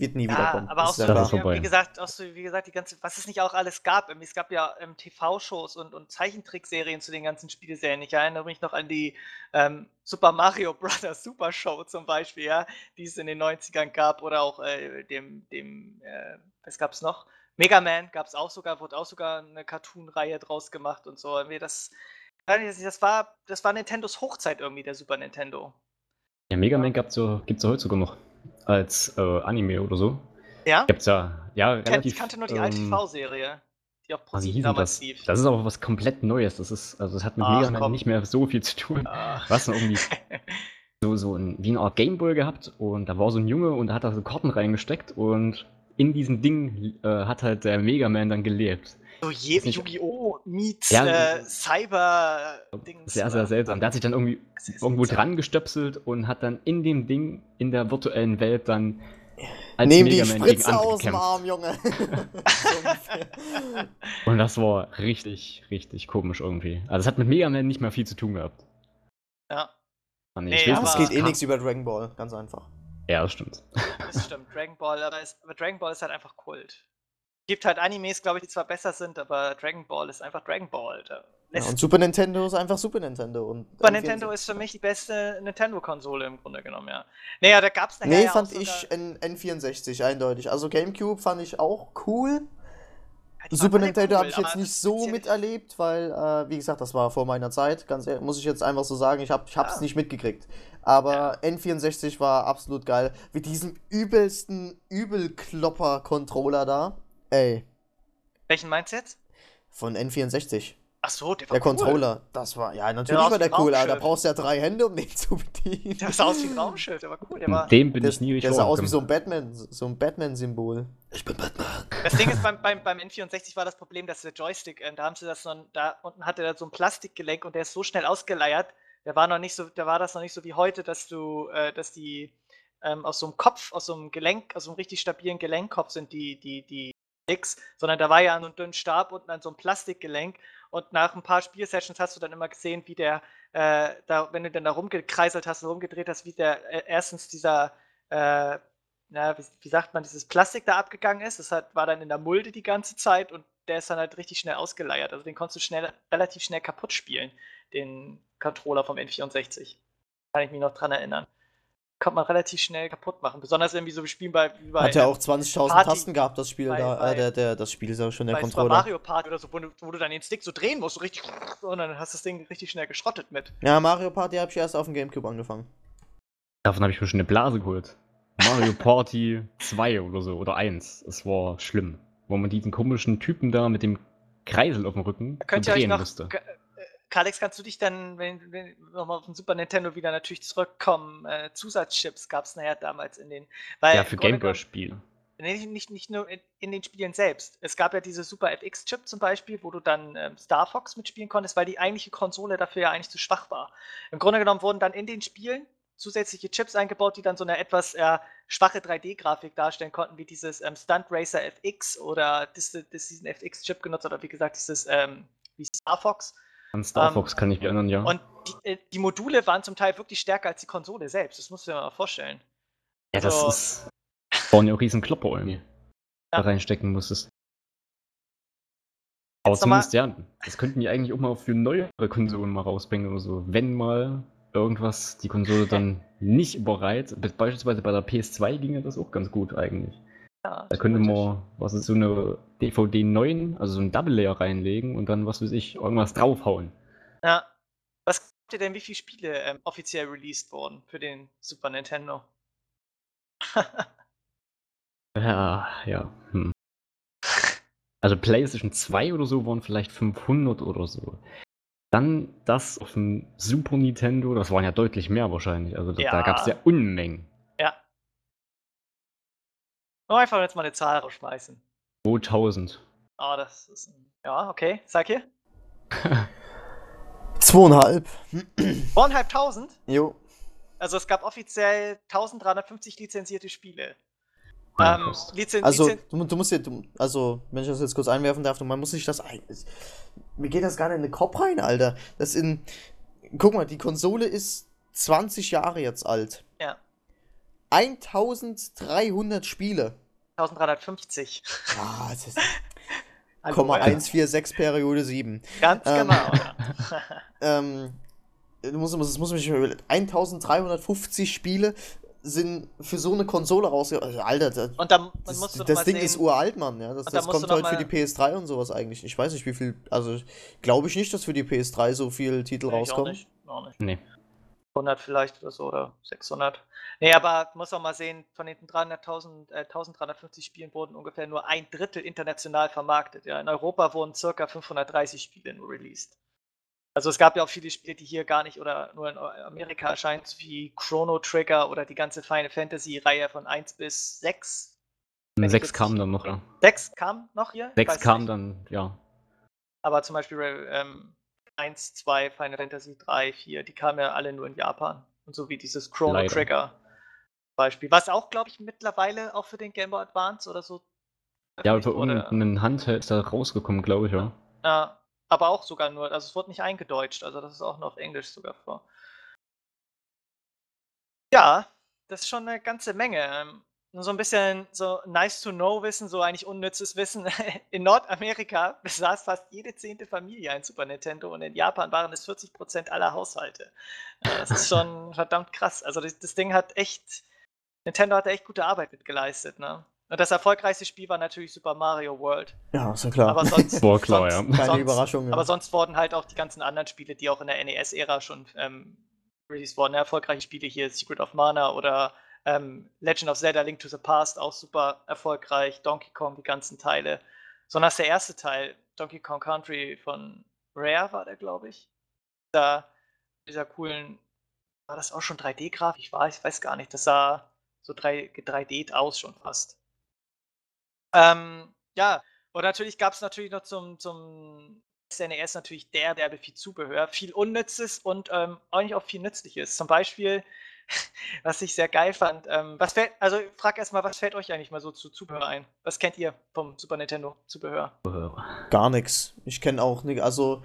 wird nie ja, wiederkommen. Aber auch so, wie, wie, gesagt, auch so, wie gesagt, die ganze, was es nicht auch alles gab. Es gab ja ähm, TV-Shows und, und Zeichentrickserien zu den ganzen Spielserien. Ich erinnere mich noch an die ähm, Super Mario Bros. Super Show zum Beispiel, ja, die es in den 90ern gab, oder auch äh, dem, dem äh, was gab es noch? Mega Man gab es auch sogar, wurde auch sogar eine Cartoon-Reihe draus gemacht und so. Das, das, war, das war Nintendos Hochzeit irgendwie, der Super Nintendo. Ja, Mega Man gibt es ja heute sogar noch als äh, Anime oder so. Ja? Gibt's ja, ja relativ, Ich kannte nur die ähm, alte TV-Serie, die auf ProSieben damals lief. Das ist aber was komplett Neues. Das ist, also das hat mit Ach, Mega Man nicht mehr so viel zu tun. Ach. Was irgendwie so, so ein, wie eine Art Gameboy gehabt und da war so ein Junge und da hat er so Karten reingesteckt und in diesem Ding äh, hat halt der Mega Man dann gelebt. So Yu-Gi-Oh! meets ja, äh, Cyber-Dings. Sehr, sehr seltsam. Der hat sich dann irgendwie irgendwo dran gestöpselt und hat dann in dem Ding, in der virtuellen Welt dann als Nehm Mega die Spritze aus dem Arm, Junge. und das war richtig, richtig komisch irgendwie. Also es hat mit Mega Man nicht mehr viel zu tun gehabt. Ja. Ah, nee, nee, es geht eh nichts über Dragon Ball, ganz einfach. Ja, das stimmt. Das stimmt, Dragon Ball, aber, es, aber Dragon Ball ist halt einfach Kult gibt halt Animes, glaube ich, die zwar besser sind, aber Dragon Ball ist einfach Dragon Ball. Ja, und Super Nintendo ist einfach Super Nintendo. Und Super Nintendo ist für mich die beste Nintendo-Konsole im Grunde genommen, ja. Naja, da gab es nachher. Nee, fand ich N N64 eindeutig. Also GameCube fand ich auch cool. Ja, Super Nintendo cool, habe ich jetzt nicht so miterlebt, weil, äh, wie gesagt, das war vor meiner Zeit. Ganz ehrlich, muss ich jetzt einfach so sagen, ich habe es ja. nicht mitgekriegt. Aber N64 war absolut geil. Mit diesem übelsten Übelklopper-Controller da. Ey, Welchen meinst du jetzt? von N64. Ach so, der war Der cool. Controller. Das war, ja, natürlich aus war der ein cool, aber da brauchst du ja drei Hände, um den zu bedienen. Der sah aus wie ein Raumschiff, der war cool. Der war, Dem bin Der, ich nie richtig der sah aus wie so ein Batman, so ein Batman-Symbol. Ich bin Batman. Das Ding ist, beim, beim, beim N64 war das Problem, dass der Joystick, ähm, da haben sie das noch, da unten hatte er so ein Plastikgelenk und der ist so schnell ausgeleiert, der war noch nicht so, da war das noch nicht so wie heute, dass du, äh, dass die ähm, aus so einem Kopf, aus so einem Gelenk, aus so einem richtig stabilen Gelenkkopf sind die, die, die Sticks, sondern da war ja so ein dünnen Stab unten an so einem Plastikgelenk und nach ein paar Spielsessions hast du dann immer gesehen, wie der, äh, da, wenn du dann da rumgekreiselt hast und rumgedreht hast, wie der äh, erstens dieser äh, na, wie, wie sagt man, dieses Plastik da abgegangen ist. Das hat, war dann in der Mulde die ganze Zeit und der ist dann halt richtig schnell ausgeleiert. Also den konntest du schnell, relativ schnell kaputt spielen, den Controller vom N64. Kann ich mich noch dran erinnern. Konnte man relativ schnell kaputt machen. Besonders irgendwie so wie Spielen bei, bei, Hat ja auch 20.000 Party- Tasten gehabt, das Spiel bei- da. bei- äh, der, der, das Spiel ist ja schon der bei Super Controller. Mario Party oder so, wo du, wo du dann den Stick so drehen musst, so richtig, und dann hast du das Ding richtig schnell geschrottet mit. Ja, Mario Party habe ich erst auf dem Gamecube angefangen. Davon habe ich mir schon eine Blase geholt. Mario Party 2 oder so, oder 1. Es war schlimm. Wo man diesen komischen Typen da mit dem Kreisel auf dem Rücken Da könnt so ihr euch drehen noch. musste. Ka- Kalex, kannst du dich dann, wenn, wenn nochmal auf den Super Nintendo wieder natürlich zurückkommen, äh, Zusatzchips gab es nachher damals in den. Weil Ja, für Gameboy-Spiele. Nee, nicht, nicht, nicht nur in, in den Spielen selbst. Es gab ja diese Super FX-Chip zum Beispiel, wo du dann ähm, Star Fox mitspielen konntest, weil die eigentliche Konsole dafür ja eigentlich zu schwach war. Im Grunde genommen wurden dann in den Spielen zusätzliche Chips eingebaut, die dann so eine etwas äh, schwache 3D-Grafik darstellen konnten, wie dieses ähm, Stunt Racer FX oder das, das diesen FX-Chip genutzt oder wie gesagt dieses ähm, wie Star Fox. An Star Ähm, Fox kann ich mich erinnern, ja. Und die, äh, die Module waren zum Teil wirklich stärker als die Konsole selbst. Das musst du dir mal vorstellen. ja, das also- ist. Waren ja auch riesen Klopper irgendwie. Da Ja. reinstecken musstest. Aber zumindest, ja, das könnten die eigentlich auch mal für neuere Konsolen mal rausbringen oder so. Wenn mal irgendwas die Konsole dann nicht überreizt. Be- Beispielsweise bei der PS2 ging ja das auch ganz gut eigentlich. Ja, Da könnte man, was ist so eine DVD 9, also so ein Double Layer reinlegen und dann, was weiß ich, irgendwas draufhauen. Ja. Was glaubt ihr denn, wie viele Spiele ähm, offiziell released wurden für den Super Nintendo? Ja, ja. Hm. Also PlayStation 2 oder so waren vielleicht 500 oder so. Dann das auf dem Super Nintendo, das waren ja deutlich mehr wahrscheinlich. Also da, da Ja. gab es ja Unmengen. ja. Nur einfach jetzt mal eine Zahl rausschmeißen. 2000. Ah, das ist. ein- Ja, okay. Sag hier. Zweieinhalb. Zweieinhalbtausend? Jo. Also es gab offiziell 1350 lizenzierte Spiele. Ja, ähm, fast. Lizen Also, du, du musst dir, du, also, wenn ich das jetzt kurz einwerfen darf, man muss sich das es- Mir geht das gar nicht in den Kopf rein, Alter. Das in. Guck mal, die Konsole ist 20 Jahre jetzt alt. Ja. 1300 Spiele. 1350. Ah, das ist 146 Periode 7. Ganz Ähm. genau. Ähm, du musst, das muss mich mal überlegen. 1350 Spiele sind für so eine Konsole rausge... Also, Alter, das, Und dann das, musst du noch das Ding sehen, ist uralt, Mann. Ja, das das kommt heute für mal- die PS3 und sowas eigentlich. Ich weiß nicht, wie viel. Also, glaube ich nicht, dass für die PS3 so viele Titel Nee, ich auch rauskommen. nicht, auch nicht. Nee. 100 vielleicht oder so oder 600. Nee, aber muss auch mal sehen, von den 300.000, äh, 1350 Spielen wurden ungefähr nur ein Drittel international vermarktet. Ja. In Europa wurden circa 530 Spiele nur released. Also es gab ja auch viele Spiele, die hier gar nicht oder nur in Amerika erscheinen, wie Chrono Trigger oder die ganze Final Fantasy Reihe von 1 bis 6. Wenn ich 6 jetzt kam dann noch, ja. 6 kam noch hier? Ich 6 weiß kam nicht. dann, ja. Aber zum Beispiel ähm, 1, 2, Final Fantasy 3, 4, die kamen ja alle nur in Japan. Und so wie dieses Chrono Leider. Trigger Beispiel. Was auch, glaube ich, mittlerweile auch für den Game Boy Advance oder so. Ja, über wurde. irgendeinen Handheld ist da rausgekommen, glaube ich, ja. Ja, aber auch sogar nur, also es wurde nicht eingedeutscht, also das ist auch nur auf Englisch sogar vor. Ja, das ist schon eine ganze Menge. Nur so ein bisschen so nice to know Wissen, so eigentlich unnützes Wissen. In Nordamerika besaß fast jede zehnte Familie ein Super Nintendo und in Japan waren es 40% aller Haushalte. Äh, Das ist schon verdammt krass. Also das, das Ding hat echt, Nintendo hat echt gute Arbeit mit geleistet, ne? Und das erfolgreichste Spiel war natürlich Super Mario World. Ja, ist ja klar. Aber sonst, War klar, sonst, ja. Keine sonst, Überraschung. Ja. aber sonst wurden halt auch die ganzen anderen Spiele, die auch in der NES-Ära schon ähm, released worden. Erfolgreiche Spiele hier, Secret of Mana oder ähm, Legend of Zelda Link to the Past, auch super erfolgreich. Donkey Kong, die ganzen Teile. Sondern der erste Teil, Donkey Kong Country von Rare war der, glaube ich. Da, dieser coolen, war das auch schon 3D-Grafik? Ich weiß, ich weiß gar nicht. Das sah so 3, 3D aus schon fast. Ähm, ja, und natürlich gab es natürlich noch zum, zum SNES natürlich der, derbe viel Zubehör, viel Unnützes und ähm, eigentlich auch viel Nützliches. Zum Beispiel, was ich sehr geil fand, ähm, was fällt, also frag erstmal, was fällt euch eigentlich mal so zu Zubehör ein? Was kennt ihr vom Super Nintendo Zubehör? Gar nichts. Ich kenne auch nicht, also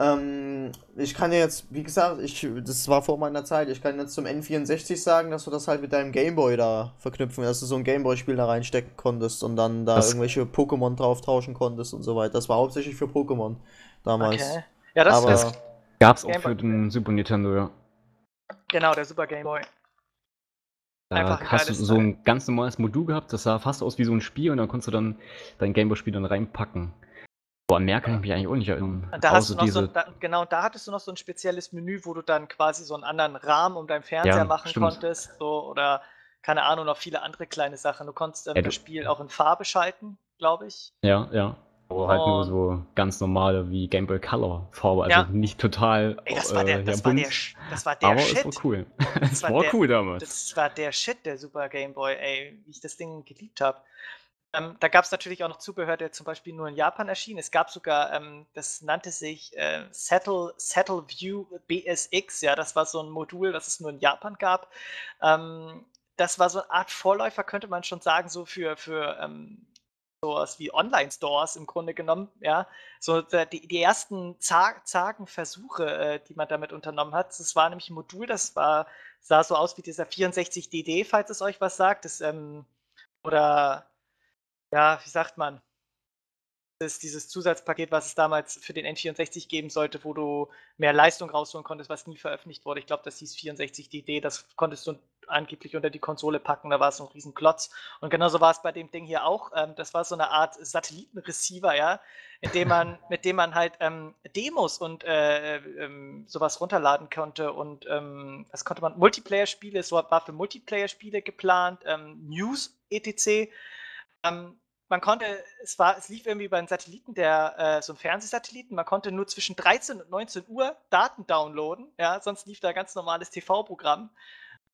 ähm, ich kann ja jetzt, wie gesagt, ich, das war vor meiner Zeit, ich kann jetzt zum N64 sagen, dass du das halt mit deinem Gameboy da verknüpfen, dass du so ein Gameboy-Spiel da reinstecken konntest und dann da das irgendwelche Pokémon drauf tauschen konntest und so weiter. Das war hauptsächlich für Pokémon damals. Okay. Ja, das, Aber, das gab's auch für den Super Nintendo, ja. Genau, der Super Gameboy. Da hast du so ein ganz normales Modul gehabt, das sah fast aus wie so ein Spiel und dann konntest du dann dein Gameboy-Spiel dann reinpacken. Boah, mehr kann ich mich eigentlich auch nicht erinnern. Da hast du noch so, da, genau, da hattest du noch so ein spezielles Menü, wo du dann quasi so einen anderen Rahmen um deinen Fernseher ja, machen stimmt. konntest. So, oder keine Ahnung, noch viele andere kleine Sachen. Du konntest ähm, ja, das Spiel auch in Farbe schalten, glaube ich. Ja, ja. Aber halt nur so ganz normale wie Game Boy Color Farbe, also ja. nicht total. Ey, das war der, äh, das, war der, das war der aber Shit. es war cool. Das war, war der, cool damals. Das war der Shit, der Super Game Boy, ey, wie ich das Ding geliebt habe. Ähm, da gab es natürlich auch noch Zubehör, der zum Beispiel nur in Japan erschien. Es gab sogar, ähm, das nannte sich äh, Settle, Settle View BSX, ja, das war so ein Modul, das es nur in Japan gab. Ähm, das war so eine Art Vorläufer, könnte man schon sagen, so für, für ähm, sowas wie Online-Stores im Grunde genommen, ja. So die, die ersten zagen Versuche, äh, die man damit unternommen hat. Das war nämlich ein Modul, das war, sah so aus wie dieser 64DD, falls es euch was sagt. Das, ähm, oder ja, wie sagt man? Das, dieses Zusatzpaket, was es damals für den N64 geben sollte, wo du mehr Leistung rausholen konntest, was nie veröffentlicht wurde. Ich glaube, das hieß 64 die Idee, das konntest du angeblich unter die Konsole packen, da war es so ein Riesenklotz. Und genauso war es bei dem Ding hier auch. Ähm, das war so eine Art Satellitenreceiver, ja, in dem man, mit dem man halt ähm, Demos und äh, ähm, sowas runterladen konnte. Und ähm, das konnte man, Multiplayer-Spiele, es war für Multiplayer-Spiele geplant, ähm, News, etc. Ähm, man konnte, es war, es lief irgendwie über einen Satelliten, der, äh, so ein Fernsehsatelliten, man konnte nur zwischen 13 und 19 Uhr Daten downloaden, ja, sonst lief da ganz normales TV-Programm.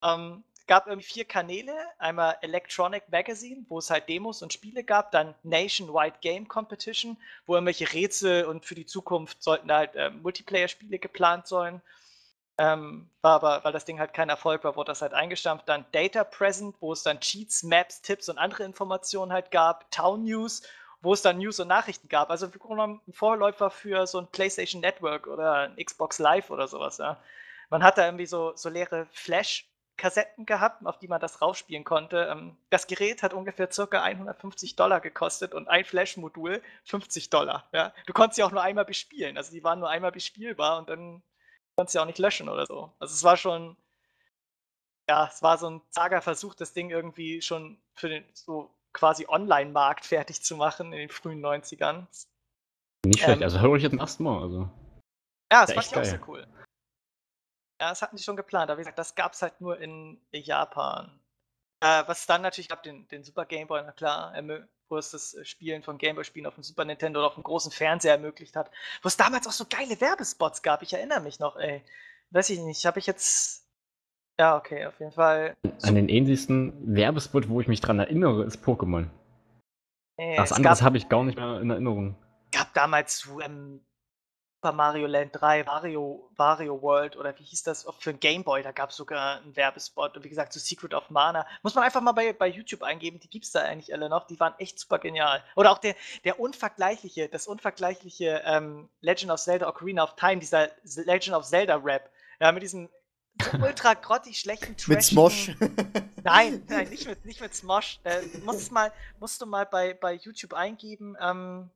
Ähm, gab irgendwie vier Kanäle, einmal Electronic Magazine, wo es halt Demos und Spiele gab, dann Nationwide Game Competition, wo irgendwelche Rätsel und für die Zukunft sollten halt äh, Multiplayer-Spiele geplant sein. Ähm, war aber, weil das Ding halt kein Erfolg war, wurde das halt eingestampft. Dann Data Present, wo es dann Cheats, Maps, Tipps und andere Informationen halt gab. Town News, wo es dann News und Nachrichten gab. Also ein Vorläufer für so ein PlayStation Network oder ein Xbox Live oder sowas. Ja. Man hat da irgendwie so, so leere Flash-Kassetten gehabt, auf die man das rausspielen konnte. Ähm, das Gerät hat ungefähr ca. 150 Dollar gekostet und ein Flash-Modul 50 Dollar. Ja. Du konntest sie auch nur einmal bespielen. Also die waren nur einmal bespielbar und dann konntest ja auch nicht löschen oder so. Also es war schon, ja, es war so ein zager Versuch, das Ding irgendwie schon für den so quasi Online-Markt fertig zu machen in den frühen 90ern. Nicht schlecht, ähm, also höre ich jetzt zum ersten Mal. Also. Ja, das fand ich geil. auch sehr cool. Ja, das hatten die schon geplant, aber wie gesagt, das gab es halt nur in Japan. Äh, was dann natürlich gab, den, den Super Game Boy, na klar, wo es das Spielen von Gameboy-Spielen auf dem Super Nintendo oder auf dem großen Fernseher ermöglicht hat. Wo es damals auch so geile Werbespots gab. Ich erinnere mich noch, ey. Weiß ich nicht, habe ich jetzt. Ja, okay, auf jeden Fall. An den ähnlichsten Werbespot, wo ich mich dran erinnere, ist Pokémon. Ey, das andere habe ich gar nicht mehr in Erinnerung. gab damals zu ähm, Super Mario Land 3, Wario, Wario World oder wie hieß das für ein Game Boy, da gab es sogar einen Werbespot und wie gesagt, so Secret of Mana. Muss man einfach mal bei, bei YouTube eingeben, die gibt es da eigentlich alle noch, die waren echt super genial. Oder auch der, der unvergleichliche, das unvergleichliche ähm, Legend of Zelda Ocarina of Time, dieser Legend of Zelda Rap, ja, mit diesem so ultra grottig schlechten Mit Smosh. nein, nein, nicht mit, nicht mit Smosh. Äh, musst, mal, musst du mal bei, bei YouTube eingeben, ähm,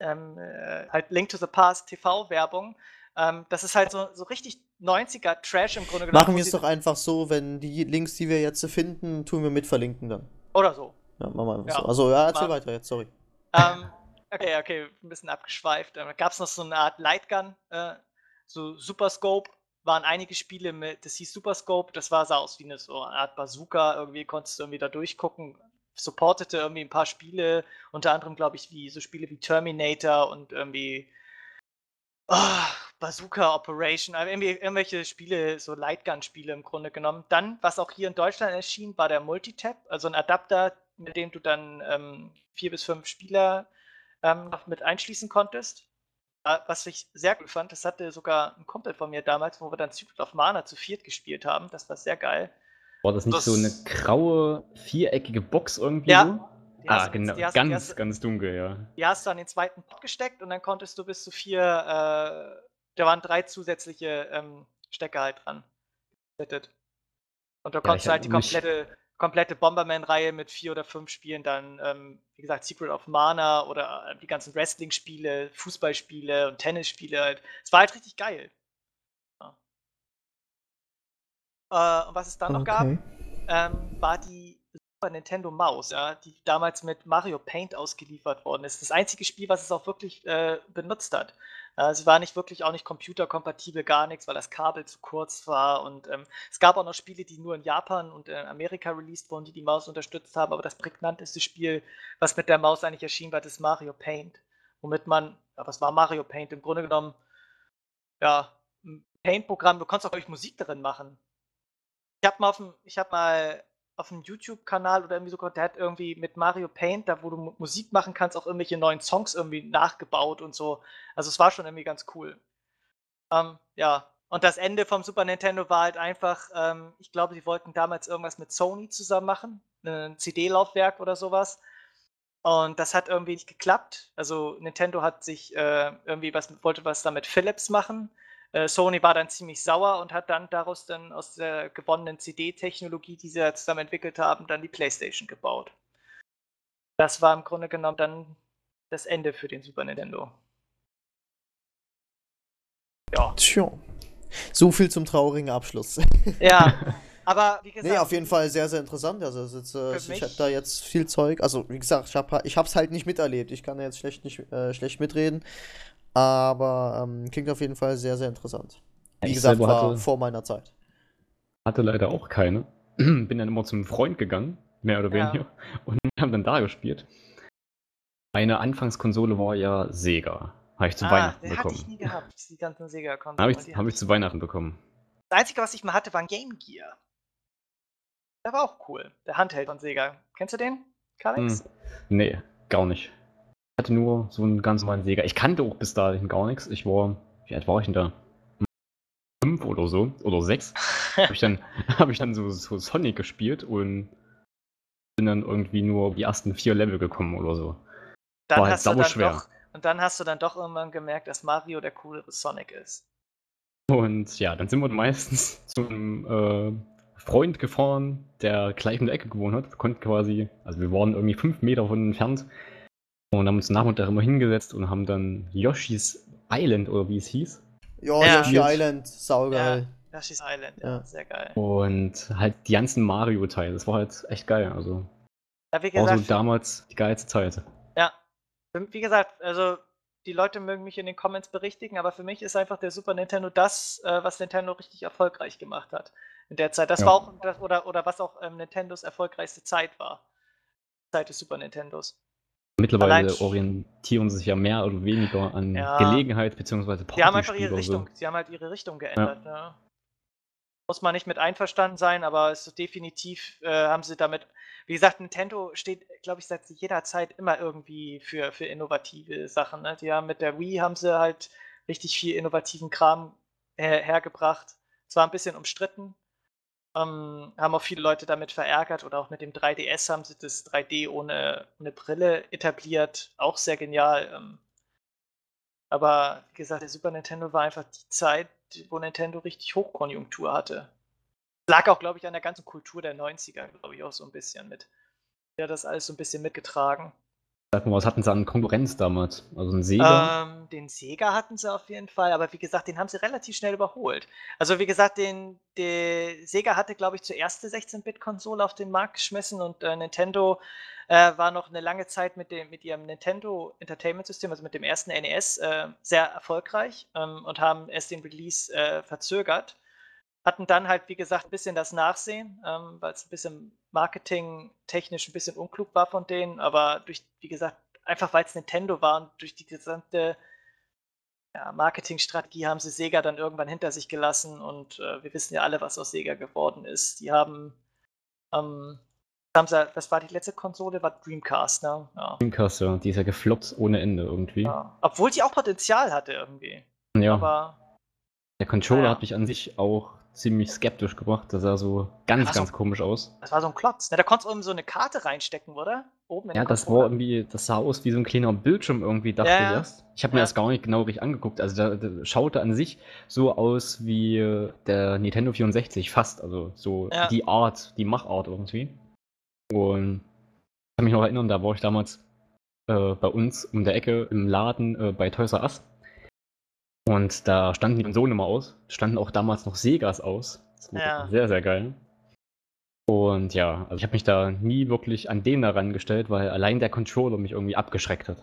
ähm, äh, halt Link to the Past TV-Werbung. Ähm, das ist halt so, so richtig 90er Trash im Grunde genommen. Machen wir es doch einfach so, wenn die Links, die wir jetzt finden, tun wir mit verlinken dann. Oder so. Ja, machen wir einfach ja. so. Also, ja, erzähl Mal. weiter jetzt, sorry. Ähm, okay, okay, ein bisschen abgeschweift. Da gab es noch so eine Art Lightgun, äh, so Super Scope, waren einige Spiele mit, das hieß Super Scope, das war, sah aus wie eine, so eine Art Bazooka, irgendwie konntest du irgendwie da durchgucken, supportete irgendwie ein paar Spiele, unter anderem glaube ich wie so Spiele wie Terminator und irgendwie oh, Bazooka Operation, also irgendwelche Spiele, so Lightgun-Spiele im Grunde genommen. Dann, was auch hier in Deutschland erschien, war der Multitap, also ein Adapter, mit dem du dann ähm, vier bis fünf Spieler ähm, noch mit einschließen konntest. Äh, was ich sehr gut fand, das hatte sogar ein Kumpel von mir damals, wo wir dann Secret of Mana zu viert gespielt haben. Das war sehr geil. War das nicht Das- so eine graue, viereckige Box irgendwie? Ja. so? Ah, hast- genau. hast- ganz, hast- ganz dunkel, ja. Die hast du an den zweiten Pot gesteckt und dann konntest du bis zu vier, äh, da waren drei zusätzliche ähm, Stecker halt dran. Und du Ja, konntest ich halt die komplette, komplette Bomberman-Reihe mit vier oder fünf Spielen dann, ähm, wie gesagt, Secret of Mana oder äh, die ganzen Wrestling-Spiele, Fußballspiele und Tennisspiele halt. Es war halt richtig geil. Ja. Äh, und was es dann noch gab, ähm, war die Super Nintendo Maus, ja, die damals mit Mario Paint ausgeliefert worden ist. Das einzige Spiel, was es auch wirklich äh, benutzt hat. Äh, sie war nicht wirklich auch nicht computerkompatibel, gar nichts, weil das Kabel zu kurz war. Und ähm, es gab auch noch Spiele, die nur in Japan und in Amerika released wurden, die die Maus unterstützt haben. Aber das prägnanteste Spiel, was mit der Maus eigentlich erschienen war, das Mario Paint. Womit man, ja, was war Mario Paint? Im Grunde genommen, ja, ein Paint-Programm, du konntest auch, glaube ich, Musik darin machen. Ich habe mal auf dem, ich habe mal auf einem YouTube-Kanal oder irgendwie so, der hat irgendwie mit Mario Paint, da wo du Mu- Musik machen kannst, auch irgendwelche neuen Songs irgendwie nachgebaut und so. Also es war schon irgendwie ganz cool. Ähm, ja, und das Ende vom Super Nintendo war halt einfach, ähm, ich glaube, sie wollten damals irgendwas mit Sony zusammen machen, ein CD-Laufwerk oder sowas. Und das hat irgendwie nicht geklappt. Also Nintendo hat sich äh, irgendwie was, wollte was damit Philips machen. Äh, Sony war dann ziemlich sauer und hat dann daraus dann aus der gewonnenen CD-Technologie, die sie zusammen entwickelt haben, dann die PlayStation gebaut. Das war im Grunde genommen dann das Ende für den Super Nintendo. Ja. Tja. So viel zum traurigen Abschluss. Ja, aber wie gesagt, Nee, auf jeden Fall sehr, sehr interessant. Also, es ist, äh, ich habe da jetzt viel Zeug. Also, wie gesagt, ich habe hab's halt nicht miterlebt. Ich kann da jetzt schlecht, nicht, äh, schlecht mitreden. Aber ähm, klingt auf jeden Fall sehr, sehr interessant. Wie Ich gesagt, war hatte- vor meiner Zeit. Hatte leider auch keine. Bin dann immer zum Freund gegangen, mehr oder Ja. weniger. Und wir haben dann da gespielt. Meine Anfangskonsole war ja Sega. Habe ich zu ah, Weihnachten den hatte ich bekommen. nie gehabt, die ganzen Sega-Konsolen. Habe ich, hab ich zu Weihnachten bekommen. Das Einzige, was ich mal hatte, war ein Game Gear. Der war auch cool. Der Handheld von Sega. Kennst du den, Kalex? Hm. Nee, gar nicht. Ich hatte nur so einen ganz normalen Sega. Ich kannte auch bis dahin gar nichts. Ich war, wie alt war ich denn da? Fünf oder so, oder sechs. Habe ich dann, hab ich dann so, so Sonic gespielt und bin dann irgendwie nur die ersten vier Level gekommen oder so. dann war halt sauschwer. doch, und dann hast du dann doch irgendwann gemerkt, dass Mario der coolere Sonic ist. Und ja, dann sind wir meistens zu einem äh, Freund gefahren, der gleich in der Ecke gewohnt hat. Wir konnten quasi, also wir waren irgendwie fünf Meter von entfernt und haben uns nach und nach immer hingesetzt und haben dann Yoshi's Island oder wie es hieß. Ja, Ja. Yoshi Island, saugeil. Yoshi's Island, ja, Ja. sehr geil. Und halt die ganzen Mario-Teile. Das war halt echt geil. Also Ja, wie war gesagt, so damals die geilste Zeit. Ja. Wie gesagt, also die Leute mögen mich in den Comments berichtigen, aber für mich ist einfach der Super Nintendo das, äh, was Nintendo richtig erfolgreich gemacht hat in der Zeit. Das Ja. war auch, das, oder, oder was auch ähm, Nintendos erfolgreichste Zeit war. Zeit des Super Nintendos. Mittlerweile Allein- orientieren sie sich ja mehr oder weniger an Ja. Gelegenheit bzw. Die haben einfach ihre Partyspiele oder so. Richtung, sie haben halt ihre Richtung geändert. Ja. Muss man nicht mit einverstanden sein, aber es ist definitiv äh, haben sie damit. Wie gesagt, Nintendo steht, glaube ich, seit jeder Zeit immer irgendwie für, für innovative Sachen. Ne? Die haben mit der Wii haben sie halt richtig viel innovativen Kram her hergebracht. Zwar ein bisschen umstritten, ähm, haben auch viele Leute damit verärgert oder auch mit dem 3DS haben sie das 3D ohne, ohne Brille etabliert. Auch sehr genial. Ähm, aber wie gesagt, der Super Nintendo war einfach die Zeit, wo Nintendo richtig Hochkonjunktur hatte. Lag auch, glaube ich, an der ganzen Kultur der 90er, glaube ich, auch so ein bisschen mit. Der hat das alles so ein bisschen mitgetragen. Sag mal, was hatten sie an Konkurrenz damals? Also ein Sega? Ähm, den Sega hatten sie auf jeden Fall, aber wie gesagt, den haben sie relativ schnell überholt. Also wie gesagt, den, der Sega hatte, glaube ich, zuerst die 16-Bit-Konsole auf den Markt geschmissen und äh, Nintendo äh, war noch eine lange Zeit mit, dem, mit ihrem Nintendo Entertainment System, also mit dem ersten NES, äh, sehr erfolgreich ähm, und haben erst den Release äh, verzögert. Hatten dann halt, wie gesagt, ein bisschen das Nachsehen, ähm, weil es ein bisschen marketingtechnisch ein bisschen unklug war von denen, aber durch, wie gesagt, einfach weil es Nintendo war und durch die gesamte ja, Marketingstrategie haben sie Sega dann irgendwann hinter sich gelassen und äh, wir wissen ja alle, was aus Sega geworden ist. Die haben, ähm, haben sie, was war die letzte Konsole? War Dreamcast, ne? Ja. Dreamcast, ja, die ist ja gefloppt ohne Ende irgendwie. Ja. Obwohl die auch Potenzial hatte irgendwie. Ja. Aber. Der Controller ja. hat mich an sich auch ziemlich skeptisch gemacht. Das sah so ganz, ganz so, komisch aus. Das war so ein Klotz. Ne? Da konntest du irgendwie so eine Karte reinstecken, oder? Oben in Ja, das war irgendwie, das sah aus wie so ein kleiner Bildschirm irgendwie, dachte ja, ich erst. Ich habe mir ja. das gar nicht genau richtig angeguckt. Also da, da, schaute an sich so aus wie der Nintendo 64 fast. Also so ja. die Art, die Machart irgendwie. Und ich kann mich noch erinnern, da war ich damals äh, bei uns um der Ecke im Laden äh, bei Toys R Us. Und da standen die Konsolen immer aus. Standen auch damals noch Segas aus. Das war ja. sehr, sehr geil. Und ja, also ich habe mich da nie wirklich an den daran gestellt, weil allein der Controller mich irgendwie abgeschreckt hat.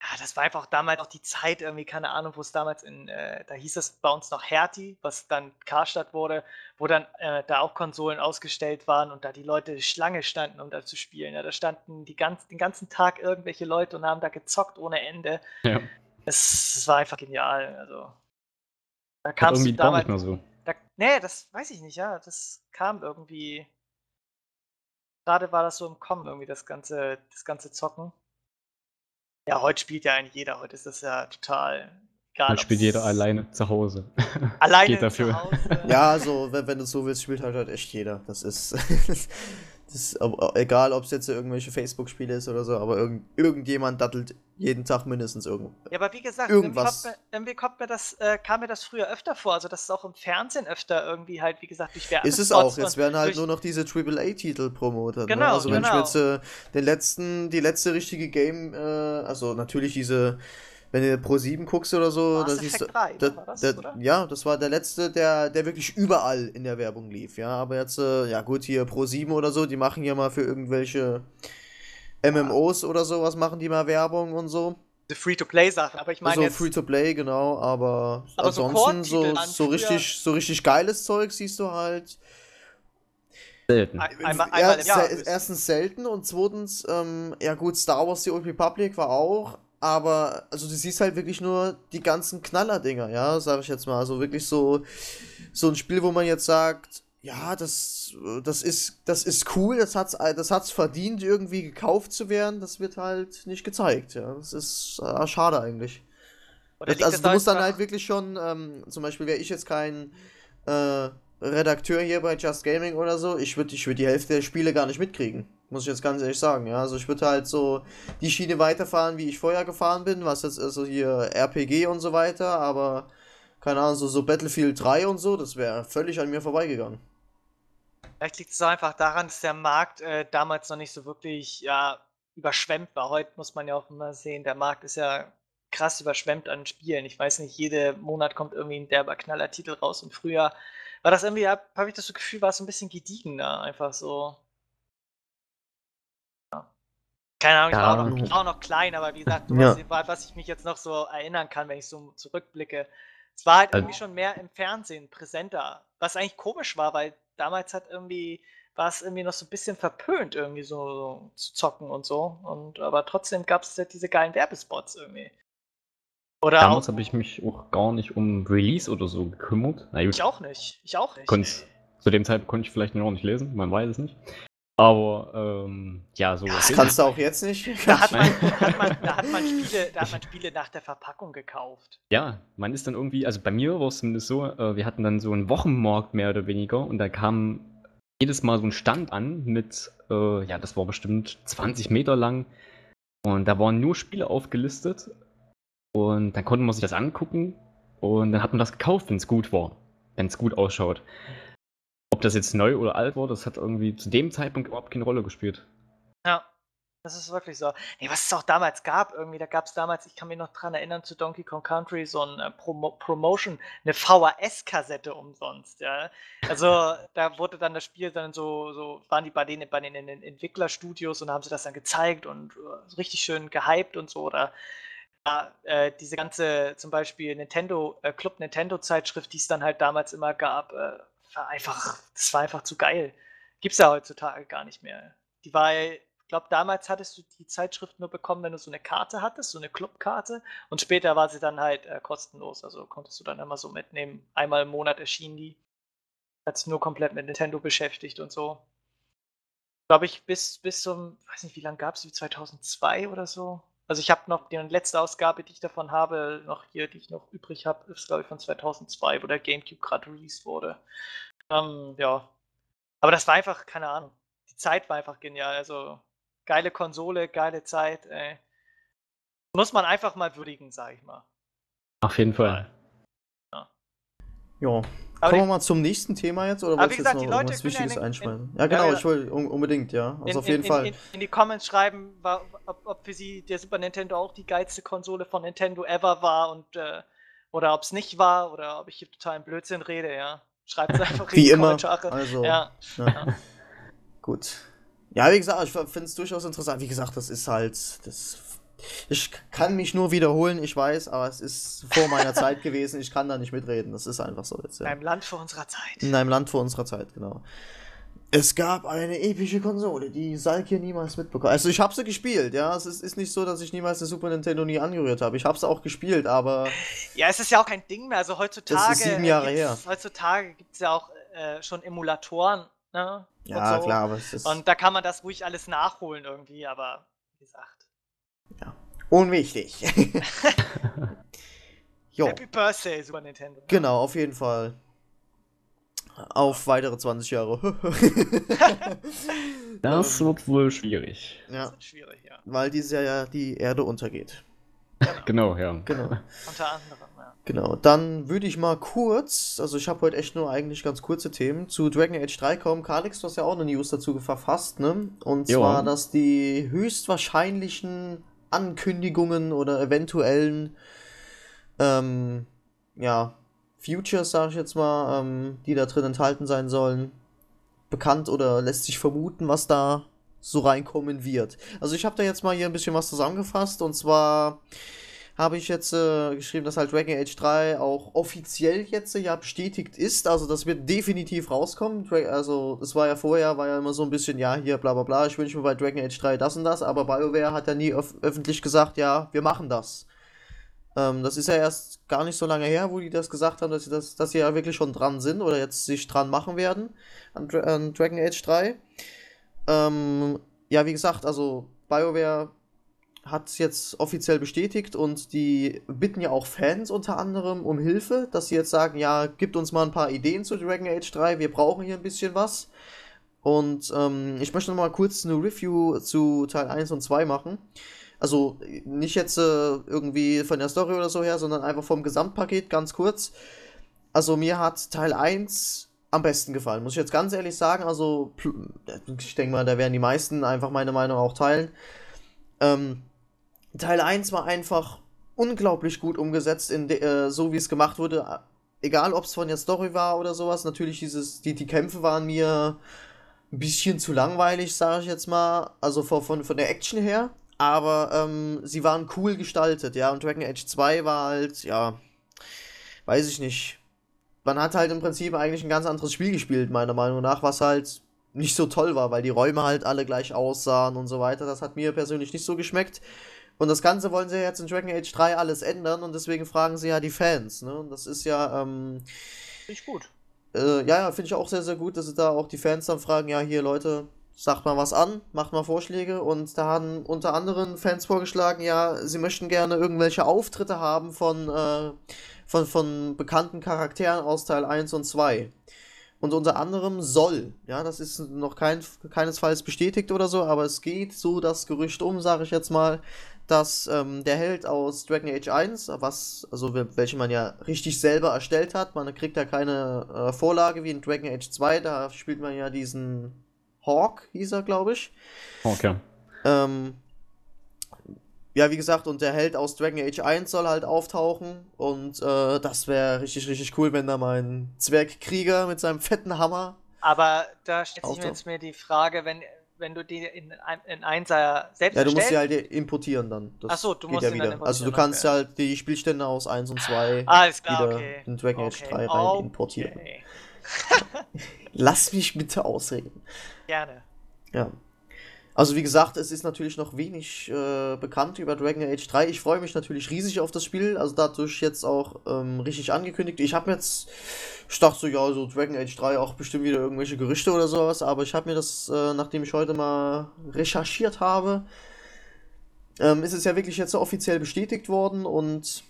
Ja, das war einfach damals auch die Zeit, irgendwie, keine Ahnung, wo es damals in, äh, da hieß es bei uns noch Hertie, was dann Karstadt wurde, wo dann äh, da auch Konsolen ausgestellt waren und da die Leute Schlange standen, um da zu spielen. Ja, da standen die ganz, den ganzen Tag irgendwelche Leute und haben da gezockt ohne Ende. Ja. Es, es war einfach genial. Also, da kam es damals. Nicht mehr so. Da, nee, das weiß ich nicht, ja. Das kam irgendwie. Gerade war das so im Kommen, irgendwie, das ganze, das ganze Zocken. Ja, heute spielt ja eigentlich jeder. Heute ist das ja total egal. Heute spielt jeder alleine zu Hause. Alleine Geht dafür. zu Hause. Ja, also, wenn, wenn du so willst, spielt halt, halt echt jeder. Das ist. Das ist egal, ob es jetzt irgendwelche Facebook-Spiele ist oder so, aber irgend, irgendjemand dattelt jeden Tag mindestens irgendwo. Ja, aber wie gesagt, irgendwas. Irgendwie, kommt mir, irgendwie kommt mir das, äh, kam mir das früher öfter vor. Also, das ist auch im Fernsehen öfter irgendwie halt, wie gesagt, durch Werbespots. Ist es auch. Jetzt werden halt nur noch diese AAA-Titel promotet. Ne? Genau. Ne? Also, wenn genau. ich jetzt äh, den letzten, die letzte richtige Game, äh, also natürlich diese wenn du Pro 7 guckst oder so, da siehst du. 3, da, das, da, ja, das war der letzte, der, der wirklich überall in der Werbung lief, ja. Aber jetzt, äh, ja gut, hier Pro 7 oder so, die machen ja mal für irgendwelche MMOs ja. oder sowas, machen die mal Werbung und so. Die Free-to-Play-Sachen, aber ich meine. So also Free-to-Play, genau, aber, aber ansonsten so, so, so richtig, so richtig geiles Zeug siehst du halt. Selten. Einmal, einmal ja, erstens selten und zweitens, ähm, ja gut, Star Wars The Old Republic war auch, aber, also du siehst halt wirklich nur die ganzen Knaller-Dinger, ja, sag ich jetzt mal. Also wirklich so, so ein Spiel, wo man jetzt sagt, ja, das, das ist, das ist cool, das hat's, das hat's verdient, irgendwie gekauft zu werden. Das wird halt nicht gezeigt, ja. Das ist äh, schade eigentlich. Das, also du musst dann halt wirklich schon, ähm, zum Beispiel wäre ich jetzt kein äh, Redakteur hier bei Just Gaming oder so, ich würde ich würd die Hälfte der Spiele gar nicht mitkriegen. Muss ich jetzt ganz ehrlich sagen, ja. Also ich würde halt so die Schiene weiterfahren, wie ich vorher gefahren bin, was jetzt also hier RPG und so weiter, aber keine Ahnung, so, so Battlefield 3 und so, das wäre völlig an mir vorbeigegangen. Vielleicht liegt es einfach daran, dass der Markt äh, damals noch nicht so wirklich ja, überschwemmt war. Heute muss man ja auch immer sehen, der Markt ist ja krass überschwemmt an Spielen. Ich weiß nicht, jeden Monat kommt irgendwie ein derber Knallertitel raus und früher war das irgendwie, habe hab ich das Gefühl, war es so ein bisschen gediegener, einfach so. Keine Ahnung, ich, war auch noch, ich war auch noch klein, aber wie gesagt, ja. was, was, ich mich jetzt noch so erinnern kann, wenn ich so zurückblicke, es war halt irgendwie schon mehr im Fernsehen präsenter. Was eigentlich komisch war, weil damals hat irgendwie, war es irgendwie noch so ein bisschen verpönt, irgendwie so, so zu zocken und so. Und aber trotzdem gab es halt diese geilen Werbespots irgendwie. Oder Damals habe ich mich auch gar nicht um Release oder so gekümmert. Na ich auch nicht. Ich auch nicht. Konnt, zu dem Zeitpunkt konnte ich vielleicht noch nicht lesen, man weiß es nicht. Aber ähm, ja, so. Das kannst du auch jetzt nicht. Da hat, man, hat man, da, hat man Spiele, da hat man Spiele nach der Verpackung gekauft. Ja, man ist dann irgendwie, also bei mir war es zumindest so, äh, wir hatten dann so einen Wochenmarkt mehr oder weniger und da kam jedes Mal so ein Stand an mit, äh, ja, das war bestimmt 20 Meter lang und da waren nur Spiele aufgelistet und dann konnte man sich das angucken und dann hat man das gekauft, wenn es gut war, wenn es gut ausschaut. Ob das jetzt neu oder alt war, das hat irgendwie zu dem Zeitpunkt überhaupt keine Rolle gespielt. Ja. Das ist wirklich so. Nee, was es auch damals gab, irgendwie, da gab es damals, ich kann mich noch dran erinnern, zu Donkey Kong Country so ein äh, Promo Promotion, eine VHS-Kassette umsonst, ja. Also da wurde dann das Spiel dann so, so waren die bei denen bei den, Entwicklerstudios und haben sie das dann gezeigt und äh, richtig schön gehypt und so. Oder äh, diese ganze, zum Beispiel Nintendo, äh, Club Nintendo-Zeitschrift, die es dann halt damals immer gab, äh, war einfach, das war einfach zu geil. Gibt's ja heutzutage gar nicht mehr. Die war ich glaube, damals hattest du die Zeitschrift nur bekommen, wenn du so eine Karte hattest, so eine Clubkarte. Und später war sie dann halt äh, kostenlos. Also konntest du dann immer so mitnehmen. Einmal im Monat erschienen die. Hat sich nur komplett mit Nintendo beschäftigt und so. Glaube ich, bis, bis zum, weiß nicht, wie lange gab es die? 2002 oder so? Also ich habe noch die letzte Ausgabe, die ich davon habe, noch hier, die ich noch übrig habe, ist glaube ich von 2002, wo der GameCube gerade released wurde. Ähm, ja. Aber das war einfach, keine Ahnung. Die Zeit war einfach genial. Also geile Konsole, geile Zeit. Ey. Muss man einfach mal würdigen, sag ich mal. Auf jeden Fall. Ja. ja. Kommen wir mal zum nächsten Thema jetzt oder wolltest du jetzt noch irgendwas Wichtiges ja einschmeißen? Ja, genau, ja, ich will unbedingt, ja. Also in, auf jeden Fall. In, die Comments schreiben, ob, ob, für sie der Super Nintendo auch die geilste Konsole von Nintendo ever war und äh, oder ob es nicht war oder ob ich hier total einen Blödsinn rede, ja. Schreibt es einfach in die immer. Kommentare. Also, ja. Gut. Ja, wie gesagt, ich finde es durchaus interessant. Wie gesagt, das ist halt. Das, ich kann mich nur wiederholen, ich weiß, aber es ist vor meiner Zeit gewesen. Ich kann da nicht mitreden. Das ist einfach so jetzt. Ja. In einem Land vor unserer Zeit. In einem Land vor unserer Zeit, genau. Es gab eine epische Konsole, die Salk niemals mitbekommen. Also ich habe sie gespielt, ja. Es ist, ist, nicht so, dass ich niemals eine Super Nintendo nie angerührt habe. Ich habe sie auch gespielt, aber. Ja, es ist ja auch kein Ding mehr. Also heutzutage. Das ist sieben Jahre her. Heutzutage gibt es ja auch äh, schon Emulatoren Ne? Ja, so. klar, aber es ist. Und da kann man das ruhig alles nachholen irgendwie, aber wie gesagt. Unwichtig. Happy Birthday, Super Nintendo. Genau, auf jeden Fall. Auf weitere 20 Jahre. das wird wohl schwierig. Ja. Das wird schwierig, ja. Weil dieses Jahr ja die Erde untergeht. Genau, ja. Genau. Unter anderem, ja. Genau, dann würde ich mal kurz, also ich habe heute echt nur eigentlich ganz kurze Themen, zu Dragon Age 3 kommen. Kalix, du hast ja auch eine News dazu verfasst, ne? Und jo. zwar, dass die höchstwahrscheinlichen Ankündigungen oder eventuellen, ähm, ja, Futures, sage ich jetzt mal, ähm, die da drin enthalten sein sollen, bekannt oder lässt sich vermuten, was da so reinkommen wird. Also ich habe da jetzt mal hier ein bisschen was zusammengefasst und zwar habe ich jetzt äh, geschrieben, dass halt Dragon Age 3 auch offiziell jetzt äh, ja bestätigt ist. Also das wird definitiv rauskommen. Also es war ja vorher, war ja immer so ein bisschen, ja, hier bla bla bla, ich wünsche mir bei Dragon Age 3 das und das, aber BioWare hat ja nie öf öffentlich gesagt, ja, wir machen das. Ähm, das ist ja erst gar nicht so lange her, wo die das gesagt haben, dass sie, das, dass sie ja wirklich schon dran sind oder jetzt sich dran machen werden an, Dra an Dragon Age 3. Ähm, ja, wie gesagt, also BioWare hat es jetzt offiziell bestätigt und die bitten ja auch Fans unter anderem um Hilfe, dass sie jetzt sagen, ja, gibt uns mal ein paar Ideen zu Dragon Age 3, wir brauchen hier ein bisschen was. Und ähm, ich möchte noch mal kurz eine Review zu Teil 1 und 2 machen. Also nicht jetzt äh, irgendwie von der Story oder so her, sondern einfach vom Gesamtpaket ganz kurz. Also mir hat Teil 1 am besten gefallen, muss ich jetzt ganz ehrlich sagen. Also, ich denke mal, da werden die meisten einfach meine Meinung auch teilen. Ähm, Teil 1 war einfach unglaublich gut umgesetzt, in de, äh, so wie es gemacht wurde. Egal, ob es von der Story war oder sowas. Natürlich, dieses, die, die Kämpfe waren mir ein bisschen zu langweilig, sage ich jetzt mal. Also von, von, von der Action her. Aber ähm, sie waren cool gestaltet, ja. Und Dragon Age 2 war halt, ja, weiß ich nicht man hat halt im Prinzip eigentlich ein ganz anderes Spiel gespielt, meiner Meinung nach, was halt nicht so toll war, weil die Räume halt alle gleich aussahen und so weiter. Das hat mir persönlich nicht so geschmeckt. Und das Ganze wollen sie jetzt in Dragon Age 3 alles ändern und deswegen fragen sie ja die Fans. Ne? Und das ist ja. Ähm, finde ich gut. Äh, ja, ja, finde ich auch sehr, sehr gut, dass sie da auch die Fans dann fragen: Ja, hier Leute, sagt mal was an, macht mal Vorschläge. Und da haben unter anderem Fans vorgeschlagen: Ja, sie möchten gerne irgendwelche Auftritte haben von. Äh, von, von bekannten Charakteren aus Teil 1 und 2. Und unter anderem soll, ja, das ist noch kein, keinesfalls bestätigt oder so, aber es geht so das Gerücht um, sage ich jetzt mal, dass ähm, der Held aus Dragon Age 1, was, also welche man ja richtig selber erstellt hat, man kriegt ja keine äh, Vorlage wie in Dragon Age 2, da spielt man ja diesen Hawk, hieß er, glaube ich. Hawk, ja. Ähm, ja, wie gesagt, und der Held aus Dragon Age 1 soll halt auftauchen. Und äh, das wäre richtig, richtig cool, wenn da mein Zwergkrieger mit seinem fetten Hammer. Aber da stellt sich mir jetzt mir die Frage, wenn, wenn du die in, in Einser selbst Ja, du musst sie halt importieren dann. Das Ach so, du musst ja wieder. Also du kannst okay. halt die Spielstände aus 1 und 2 Alles klar, wieder okay. in Dragon Age Okay, 3 rein importieren. Lass mich bitte ausreden. Gerne. Ja. Also wie gesagt, es ist natürlich noch wenig äh, bekannt über Dragon Age 3. Ich freue mich natürlich riesig auf das Spiel, also dadurch jetzt auch ähm, richtig angekündigt. Ich habe jetzt, ich dachte so, ja, so Dragon Age 3 auch bestimmt wieder irgendwelche Gerüchte oder sowas, aber ich habe mir das, äh, nachdem ich heute mal recherchiert habe, ähm, ist es ja wirklich jetzt so offiziell bestätigt worden und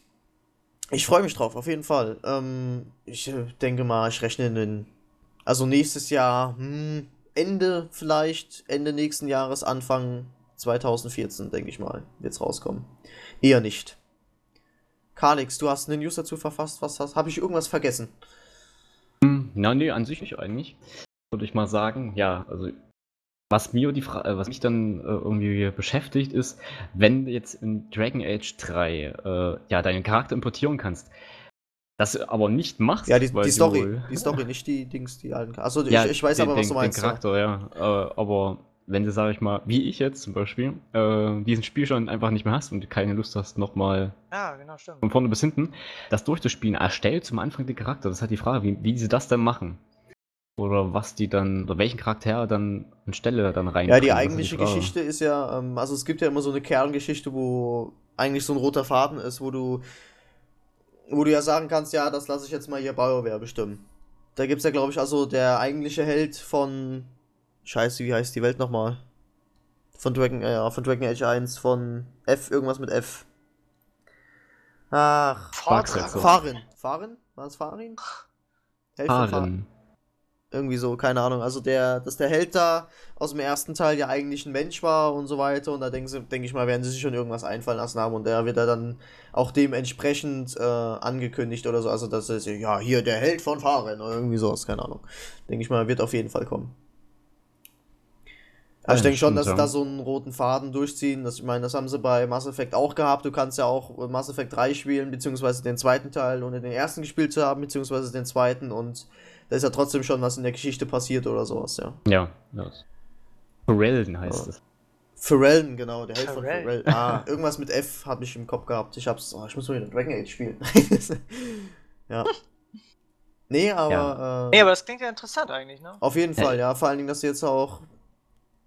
ich freue mich drauf, auf jeden Fall. Ähm, ich äh, denke mal, ich rechne in den, also nächstes Jahr, hm, Ende vielleicht, Ende nächsten Jahres, Anfang 2014, denke ich mal, wird's rauskommen. Eher nicht. Kalix, du hast eine News dazu verfasst, was hast, habe ich irgendwas vergessen? Na, nee, an sich nicht eigentlich. Würde ich mal sagen, ja, also was mir die Fra äh, was mich dann äh, irgendwie beschäftigt ist, wenn du jetzt in Dragon Age 3 äh, ja deinen Charakter importieren kannst, das aber nicht machst, Ja, die, weil die du- Story, die Story, nicht die Dings, die alten. Also ja, ich, ich weiß den, aber, was du meinst. Den ja. Charakter, ja. Äh, aber wenn du, sag ich mal, wie ich jetzt zum Beispiel, äh, diesen Spielstand einfach nicht mehr hast und du keine Lust hast, nochmal Ja, genau, stimmt. von vorne bis hinten, das durchzuspielen, erstellt zum Anfang den Charakter. Das ist halt die Frage, wie, wie sie das dann machen. Oder was die dann, oder welchen Charakter dann anstelle dann rein. Ja, die eigentliche Geschichte ist ja, ähm, also es gibt ja immer so eine Kerngeschichte, wo eigentlich so ein roter Faden ist, wo du, wo du ja sagen kannst, ja, das lasse ich jetzt mal hier BioWare bestimmen. Da gibt's ja, glaube ich, also der eigentliche Held von, scheiße, wie heißt die Welt nochmal? Von Dragon, äh, ja, von Dragon Age 1, von F, irgendwas mit F. Ach, Sparksetzer. Farin. Farin? War es Farin? Held von Farin. Irgendwie so, keine Ahnung. Also der, dass der Held da aus dem ersten Teil ja eigentlich ein Mensch war und so weiter. Und da denke denk ich mal, werden sie sich schon irgendwas einfallen lassen haben. Und der wird da dann auch dementsprechend äh, angekündigt oder so. Also das ist ja hier der Held von Fahren oder irgendwie sowas, keine Ahnung. Denke ich mal, wird auf jeden Fall kommen. Also Ja, ich denke schon, dass sie ja. da so einen roten Faden durchziehen. Das, ich meine, das haben sie bei Mass Effect auch gehabt. Du kannst ja auch Mass Effect 3 spielen, beziehungsweise den zweiten Teil, ohne den ersten gespielt zu haben, beziehungsweise den zweiten. Und da ist ja trotzdem schon was in der Geschichte passiert oder sowas, ja. Ja, ja. Ferelden heißt Ja. es. Pharrell, genau, der Held von. Pharrell. Ah, irgendwas mit F habe ich im Kopf gehabt. Ich hab's, oh, ich muss mal wieder Dragon Age spielen. ja. Nee, aber, Nee, äh, aber das klingt ja interessant eigentlich, ne? auf jeden Ja. Fall, ja. Vor allen Dingen, dass sie jetzt auch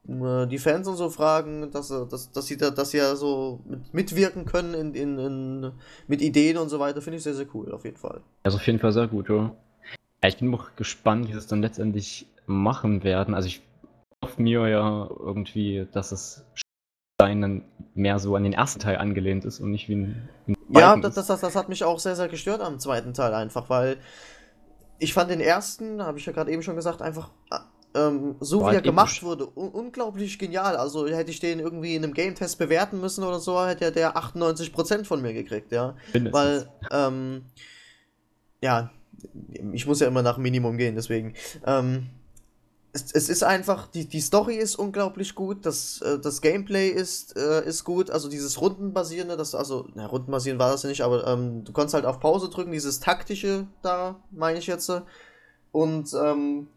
äh, die Fans und so fragen, dass, sie- dass, dass sie da, dass sie ja so mit, mitwirken können in, in, in, mit Ideen und so weiter, finde ich sehr, sehr cool, auf jeden Fall. Also auf jeden Fall sehr gut, ja. Ja ich bin auch gespannt, wie sie es dann letztendlich machen werden. Also ich hoffe mir ja irgendwie, dass es dann mehr so an den ersten Teil angelehnt ist und nicht wie ein, wie ein Ja, das, das, das, das hat mich auch sehr, sehr gestört am zweiten Teil einfach, weil ich fand den ersten, habe ich ja gerade eben schon gesagt, einfach äh, ähm, so War wie er gemacht episch. wurde, un unglaublich genial. Also hätte ich den irgendwie in einem Game-Test bewerten müssen oder so, hätte er der 98% von mir gekriegt, ja. Mindestens. Weil, ähm, ja, ich muss ja immer nach Minimum gehen, deswegen. Ähm, es, es ist einfach, die, die Story ist unglaublich gut, das, äh, das Gameplay ist, äh, ist gut, also dieses Rundenbasierende, das, also, na, Rundenbasieren war das ja nicht, aber ähm, du konntest halt auf Pause drücken, dieses taktische da, meine ich jetzt. Und, ähm,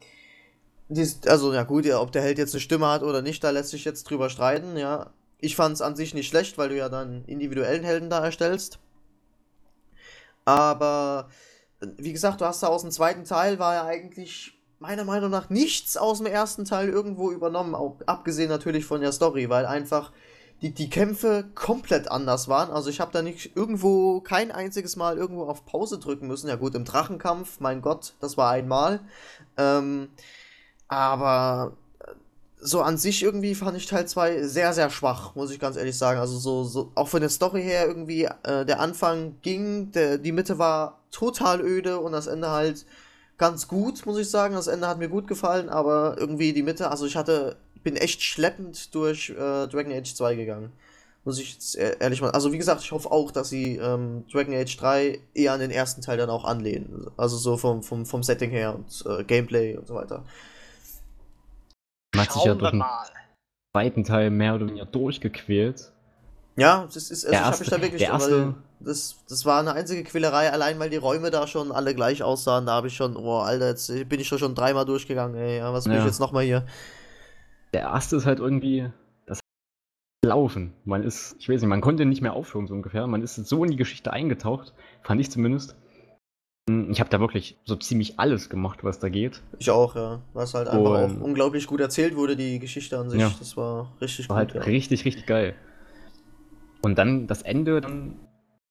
dies, also, ja gut, ja, ob der Held jetzt eine Stimme hat oder nicht, da lässt sich jetzt drüber streiten, ja. Ich fand es an sich nicht schlecht, weil du ja dann individuellen Helden da erstellst. Aber wie gesagt, du hast da aus dem zweiten Teil war ja eigentlich meiner Meinung nach nichts aus dem ersten Teil irgendwo übernommen, auch, abgesehen natürlich von der Story, weil einfach die, die Kämpfe komplett anders waren. Also ich habe da nicht irgendwo kein einziges Mal irgendwo auf Pause drücken müssen. Ja gut, im Drachenkampf, mein Gott, das war einmal. Ähm, aber so an sich irgendwie fand ich Teil 2 sehr, sehr schwach, muss ich ganz ehrlich sagen. Also so, so auch von der Story her irgendwie, äh, der Anfang ging, der, die Mitte war total öde und das Ende halt ganz gut, muss ich sagen. Das Ende hat mir gut gefallen, aber irgendwie die Mitte, also ich hatte, bin echt schleppend durch äh, Dragon Age 2 gegangen. Muss ich jetzt ehrlich mal. Also wie gesagt, ich hoffe auch, dass sie ähm, Dragon Age 3 eher an den ersten Teil dann auch anlehnen. Also so vom, vom, vom Setting her und äh, Gameplay und so weiter. Man hat sich ja durch, mal. zweiten Teil mehr oder weniger durchgequält. Ja, das ist, also Der ich erste- mich da wirklich, der weil erste- das, das war eine einzige Quälerei, allein weil die Räume da schon alle gleich aussahen, da habe ich schon, oh Alter, jetzt bin ich doch schon dreimal durchgegangen, ey, ja, was will ich Ja. jetzt nochmal hier? Der erste ist halt irgendwie das Laufen. Man ist, ich weiß nicht, man konnte nicht mehr aufhören, so ungefähr. Man ist so in die Geschichte eingetaucht, fand ich zumindest. Ich habe da wirklich so ziemlich alles gemacht, was da geht. Ich auch, ja. Was halt einfach Und- auch unglaublich gut erzählt wurde, die Geschichte an sich, Ja. das war richtig War gut, halt ja. richtig, richtig geil. Und dann das Ende, dann,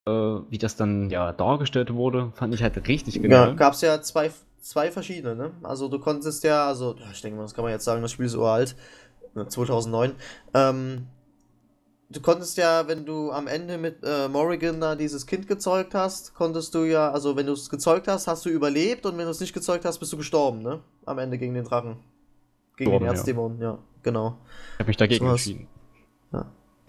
äh, wie das dann ja dargestellt wurde, fand ich halt richtig Ja, genial. gab's ja zwei, zwei verschiedene, ne? Also du konntest ja, also, ich denke mal, das kann man jetzt sagen, das Spiel ist uralt, ne, 2009. Ähm, du konntest ja, wenn du am Ende mit äh, Morrigan da dieses Kind gezeugt hast, konntest du ja, also wenn du es gezeugt hast, hast du überlebt und wenn du es nicht gezeugt hast, bist du gestorben, ne? Am Ende gegen den Drachen. Gegen den Gestorben, ja. Erzdämon, ja, genau. Ich habe mich dagegen Sowas. entschieden.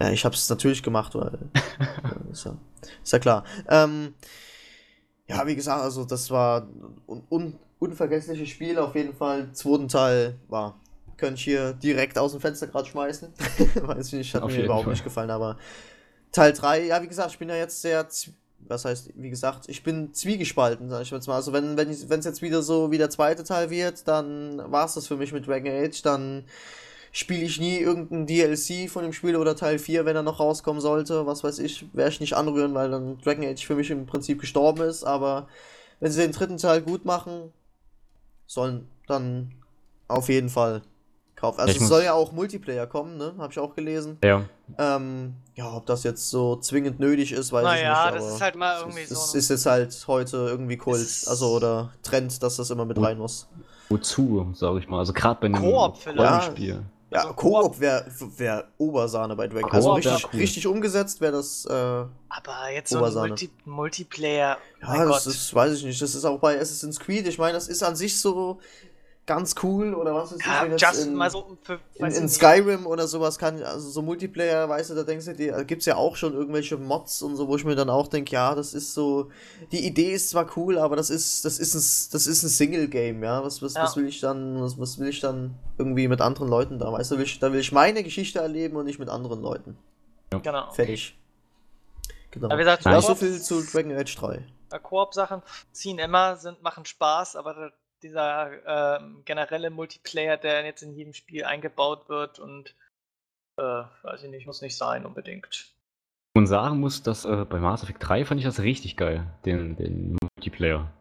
Ja, ich hab's natürlich gemacht, weil. ja, ist, ja, ist ja klar. Ähm, ja, wie gesagt, also das war ein un unvergessliches Spiel auf jeden Fall. Zweiten Teil war. Könnte ich hier direkt aus dem Fenster gerade schmeißen. Weiß ich nicht, hat Auf mir überhaupt Fall. nicht gefallen, aber Teil 3, ja, wie gesagt, ich bin ja jetzt sehr. Was heißt, wie gesagt, ich bin zwiegespalten, sag ich jetzt mal. Also, wenn es wenn es jetzt wieder so wie der zweite Teil wird, dann war es das für mich mit Dragon Age. Dann spiele ich nie irgendein DLC von dem Spiel oder Teil 4, wenn er noch rauskommen sollte. Was weiß ich, werde ich nicht anrühren, weil dann Dragon Age für mich im Prinzip gestorben ist. Aber wenn sie den dritten Teil gut machen, sollen dann auf jeden Fall kaufen. Also Ich es soll ja auch Multiplayer kommen, ne? Habe ich auch gelesen. Ja, Ähm, ja, ob das jetzt so zwingend nötig ist, weiß Naja, ich nicht. das aber ist halt mal es irgendwie ist, so Es ist jetzt halt heute irgendwie Kult, also oder Trend, dass das immer mit rein muss. wozu, sage ich mal. Also gerade bei einem Koop vielleicht. Rollenspiel. Ja, Also Koop wäre wär Obersahne bei Dragon. Also Koop richtig, cool. richtig umgesetzt wäre das. Äh, ja, Aber jetzt so ein Obersahne. Multi Multiplayer. mein das Gott. ist, weiß ich nicht. Das ist auch bei Assassin's Creed. Ich meine, das ist an sich so ganz cool oder was ist ja, jetzt just in, mal so für, in, in. Skyrim oder sowas kann, also so Multiplayer, weißt du, da denkst du dir, gibt es ja auch schon irgendwelche Mods und so, wo ich mir dann auch denke, ja, das ist so, die Idee ist zwar cool, aber das ist, das ist ein, das ist ein Single-Game, ja, was, was, Ja. was will ich dann, was, was will ich dann irgendwie mit anderen Leuten da, weißt du, will ich, da will ich meine Geschichte erleben und nicht mit anderen Leuten. Genau. Fertig. Genau. Aber wie gesagt, ja, so viel zu Dragon Age 3. Äh, Koop-Sachen ziehen immer, sind, machen Spaß, aber da- dieser ähm, generelle Multiplayer, der jetzt in jedem Spiel eingebaut wird und äh, weiß ich nicht, muss nicht sein unbedingt. Und sagen muss, dass äh, bei Mass Effect 3 fand ich das richtig geil, den, den Multiplayer.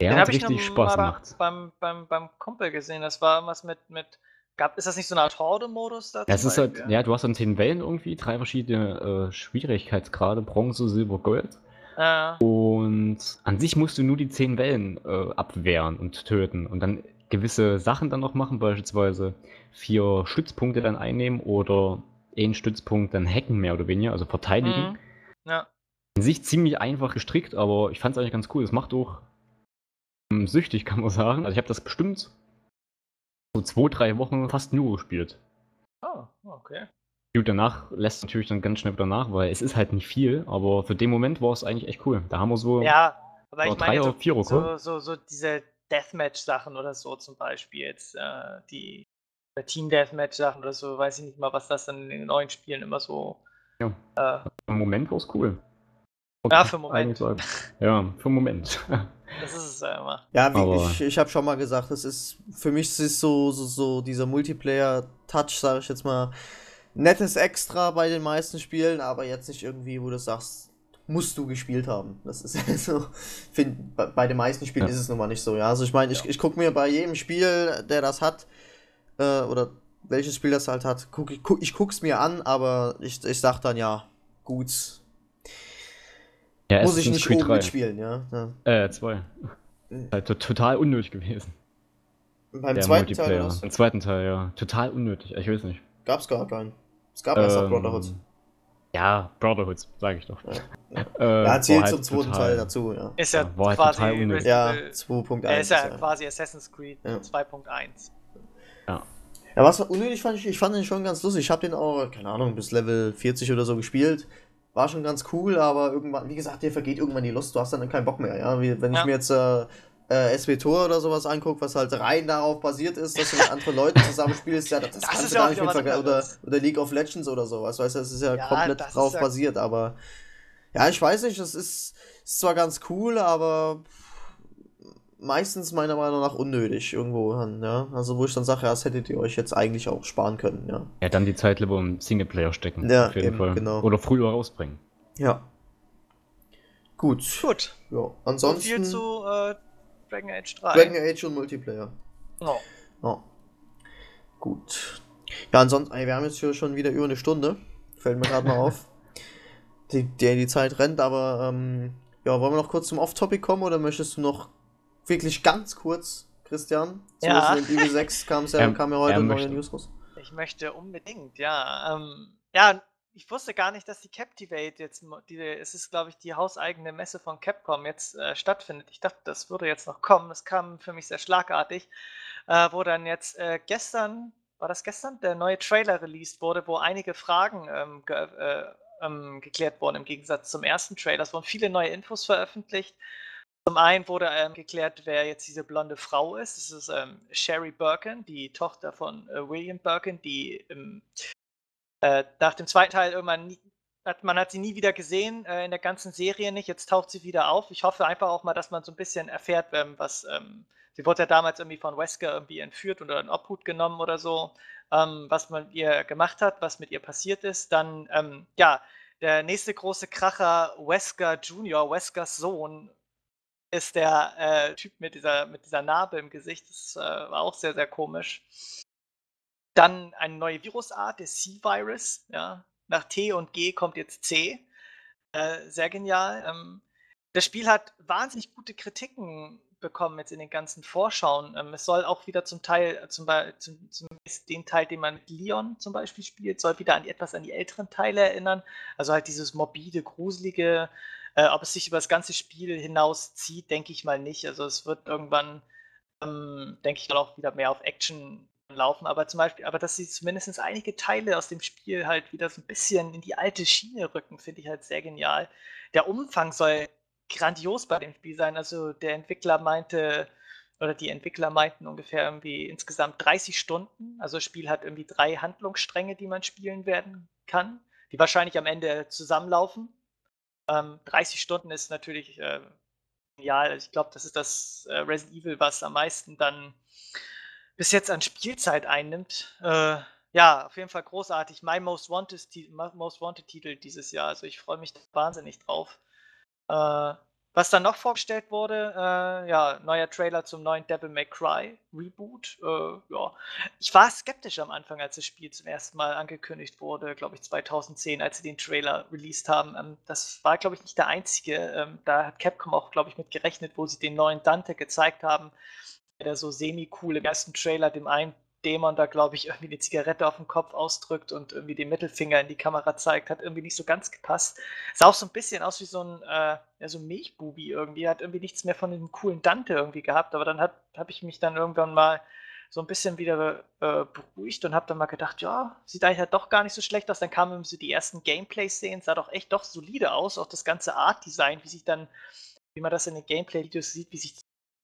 Der Den hat richtig Spaß gemacht. beim, beim, beim Kumpel gesehen. Das war irgendwas mit, mit gab, ist das nicht so eine Art Horde-Modus da? Ja, es zum ist halt, ja, du hast dann 10 Wellen irgendwie, drei verschiedene äh, Schwierigkeitsgrade, Bronze, Silber, Gold. Ja, Und an sich musst du nur die 10 Wellen äh, abwehren und töten und dann gewisse Sachen dann noch machen, beispielsweise vier Stützpunkte dann einnehmen oder einen Stützpunkt dann hacken, mehr oder weniger, also verteidigen. Mhm. ja. An sich ziemlich einfach gestrickt, aber ich fand es eigentlich ganz cool. Es macht auch ähm, süchtig, kann man sagen. Also ich habe das bestimmt so zwei, drei Wochen fast nur gespielt. Oh, okay. Gut, danach lässt es natürlich dann ganz schnell wieder nach, weil es ist halt nicht viel, aber für den Moment war es eigentlich echt cool. Da haben wir so Ja, aber ich meine drei so, oder vier, so, okay? so, so diese Deathmatch-Sachen oder so zum Beispiel jetzt, äh, die oder Team-Deathmatch-Sachen oder so, weiß ich nicht mal, was das dann in den neuen Spielen immer so. Ja. Äh, im Moment war es cool. Ja, für einen Moment. Ja, für einen Moment. das ist es ja immer. Ja, wie Aber- ich, ich habe schon mal gesagt, das ist für mich ist es so, so, so dieser Multiplayer-Touch, sage ich jetzt mal, nettes Extra bei den meisten Spielen, aber jetzt nicht irgendwie, wo du sagst, musst du gespielt haben. Das ist so, find, bei, bei den meisten Spielen Ja. ist es nun mal nicht so, ja. Also ich meine, ich, ich gucke mir bei jedem Spiel, der das hat, äh, oder welches Spiel das halt hat, guck, ich, guck, ich guck's mir an, aber ich, ich sag dann ja, gut, Ja, muss ich nicht oben 3. mitspielen, ja. ja. Äh, zwei. Mhm. Halt to- total unnötig gewesen. Beim der zweiten Teil oder was? Im zweiten Teil, ja. Total unnötig. Ich weiß nicht. Gab's gar keinen. Es gab erst noch Ähm, Brotherhood. Ja, Brotherhood, sage ich doch. Ja. Äh, Ja, zählt war zum halt zweiten total- Teil dazu, ja. Ist ja, Ja, halt quasi. Ja, Resident Evil- 2.1. er ist ja, ja. quasi Assassin's Creed Ja. 2.1. Ja, was unnötig fand ich, ich fand den schon ganz lustig. Ich habe den auch, keine Ahnung, bis Level 40 oder so gespielt. War schon ganz cool, aber irgendwann, wie gesagt, dir vergeht irgendwann die Lust, du hast dann keinen Bock mehr, ja. Wie, wenn ich Ja. mir jetzt äh, äh, SWTOR oder sowas anguckt, was halt rein darauf basiert ist, dass du mit anderen Leuten zusammenspielst, ja, das, Das kannst du ja gar nicht mit vergleichen. Oder, oder League of Legends oder sowas, weißt du, das ist ja, Ja, komplett drauf ja- basiert, aber ja, ich weiß nicht, das ist, ist zwar ganz cool, aber meistens meiner Meinung nach unnötig irgendwo, ja. Also wo ich dann sage, ja, das hättet ihr euch jetzt eigentlich auch sparen können, ja. Ja, dann die Zeit lieber im Singleplayer stecken. Ja, auf jeden eben, Fall. genau. Oder früher rausbringen. Ja. Gut. Gut. Ja, So ansonsten viel zu äh, Dragon Age 3. Dragon Age und Multiplayer. Oh. Ja. Gut. Ja, ansonsten, wir haben jetzt hier schon wieder über eine Stunde. Fällt mir gerade mal auf. Die, die, die Zeit rennt, aber ähm, ja, wollen wir noch kurz zum Off-Topic kommen oder möchtest du noch wirklich ganz kurz, Christian? Zu Ja. Resident Evil 6 kam's ja, Er- kam ja heute neue. News raus. Ich möchte unbedingt, ja. Ähm, ja, ich wusste gar nicht, dass die Captivate jetzt, die, es ist, glaube ich, die hauseigene Messe von Capcom jetzt äh, stattfindet. Ich dachte, das würde jetzt noch kommen. Das kam für mich sehr schlagartig, äh, wo dann jetzt äh, gestern, war das gestern, der neue Trailer released wurde, wo einige Fragen ähm, ge äh, ähm, geklärt wurden im Gegensatz zum ersten Trailer. Es wurden viele neue Infos veröffentlicht. Zum einen wurde ähm, geklärt, wer jetzt diese blonde Frau ist. Es ist ähm, Sherry Birkin, die Tochter von äh, William Birkin, die im, äh, nach dem zweiten Teil irgendwann nie, hat, man hat sie nie wieder gesehen, äh, in der ganzen Serie nicht. Jetzt taucht sie wieder auf. Ich hoffe einfach auch mal, dass man so ein bisschen erfährt, ähm, was. Ähm, sie wurde ja damals irgendwie von Wesker irgendwie entführt oder in Obhut genommen oder so, ähm, was man ihr gemacht hat, was mit ihr passiert ist. Dann, ähm, ja, der nächste große Kracher, Wesker Junior, Weskers Sohn, ist der äh, Typ mit dieser, mit dieser Narbe im Gesicht. Das äh, war auch sehr, sehr komisch. Dann eine neue Virusart, der C-Virus. Ja. Nach T und G kommt jetzt C. Äh, sehr genial. Ähm, das Spiel hat wahnsinnig gute Kritiken bekommen jetzt in den ganzen Vorschauen. Ähm, es soll auch wieder zum Teil, äh, zum, zum, zumindest den Teil, den man mit Leon zum Beispiel spielt, soll wieder an etwas an die älteren Teile erinnern. Also halt dieses morbide, gruselige. Äh, ob es sich über das ganze Spiel hinaus zieht, denke ich mal nicht. Also es wird irgendwann, ähm, denke ich mal, auch wieder mehr auf Action laufen. Aber zum Beispiel, aber dass sie zumindest einige Teile aus dem Spiel halt wieder so ein bisschen in die alte Schiene rücken, finde ich halt sehr genial. Der Umfang soll grandios bei dem Spiel sein. Also der Entwickler meinte, oder die Entwickler meinten ungefähr irgendwie insgesamt 30 Stunden. Also das Spiel hat irgendwie drei Handlungsstränge, die man spielen werden kann, die wahrscheinlich am Ende zusammenlaufen. Ähm, 30 Stunden ist natürlich äh, genial. Ich glaube, das ist das äh, Resident Evil, was am meisten dann bis jetzt an Spielzeit einnimmt. Äh, ja, auf jeden Fall großartig. Mein Most Wanted, Most Wanted Titel dieses Jahr. Also ich freue mich wahnsinnig drauf. Äh, was dann noch vorgestellt wurde, äh, ja, neuer Trailer zum neuen Devil May Cry Reboot. Äh, ja, ich war skeptisch am Anfang, als das Spiel zum ersten Mal angekündigt wurde, glaube ich 2010, als sie den Trailer released haben. Ähm, das war, glaube ich, nicht der einzige. Ähm, da hat Capcom auch, glaube ich, mit gerechnet, wo sie den neuen Dante gezeigt haben, der so semi-cool im ersten Trailer dem einen Dämon da, glaube ich, irgendwie eine Zigarette auf dem Kopf ausdrückt und irgendwie den Mittelfinger in die Kamera zeigt, hat irgendwie nicht so ganz gepasst. Sah auch so ein bisschen aus wie so ein, äh, ja, so ein Milchbubi irgendwie, hat irgendwie nichts mehr von dem coolen Dante irgendwie gehabt, aber dann habe ich mich dann irgendwann mal so ein bisschen wieder äh, beruhigt und habe dann mal gedacht, ja, sieht eigentlich halt doch gar nicht so schlecht aus. Dann kamen so die ersten Gameplay-Szenen, sah doch echt doch solide aus, auch das ganze Art-Design, wie sich dann, wie man das in den Gameplay-Videos sieht, wie sich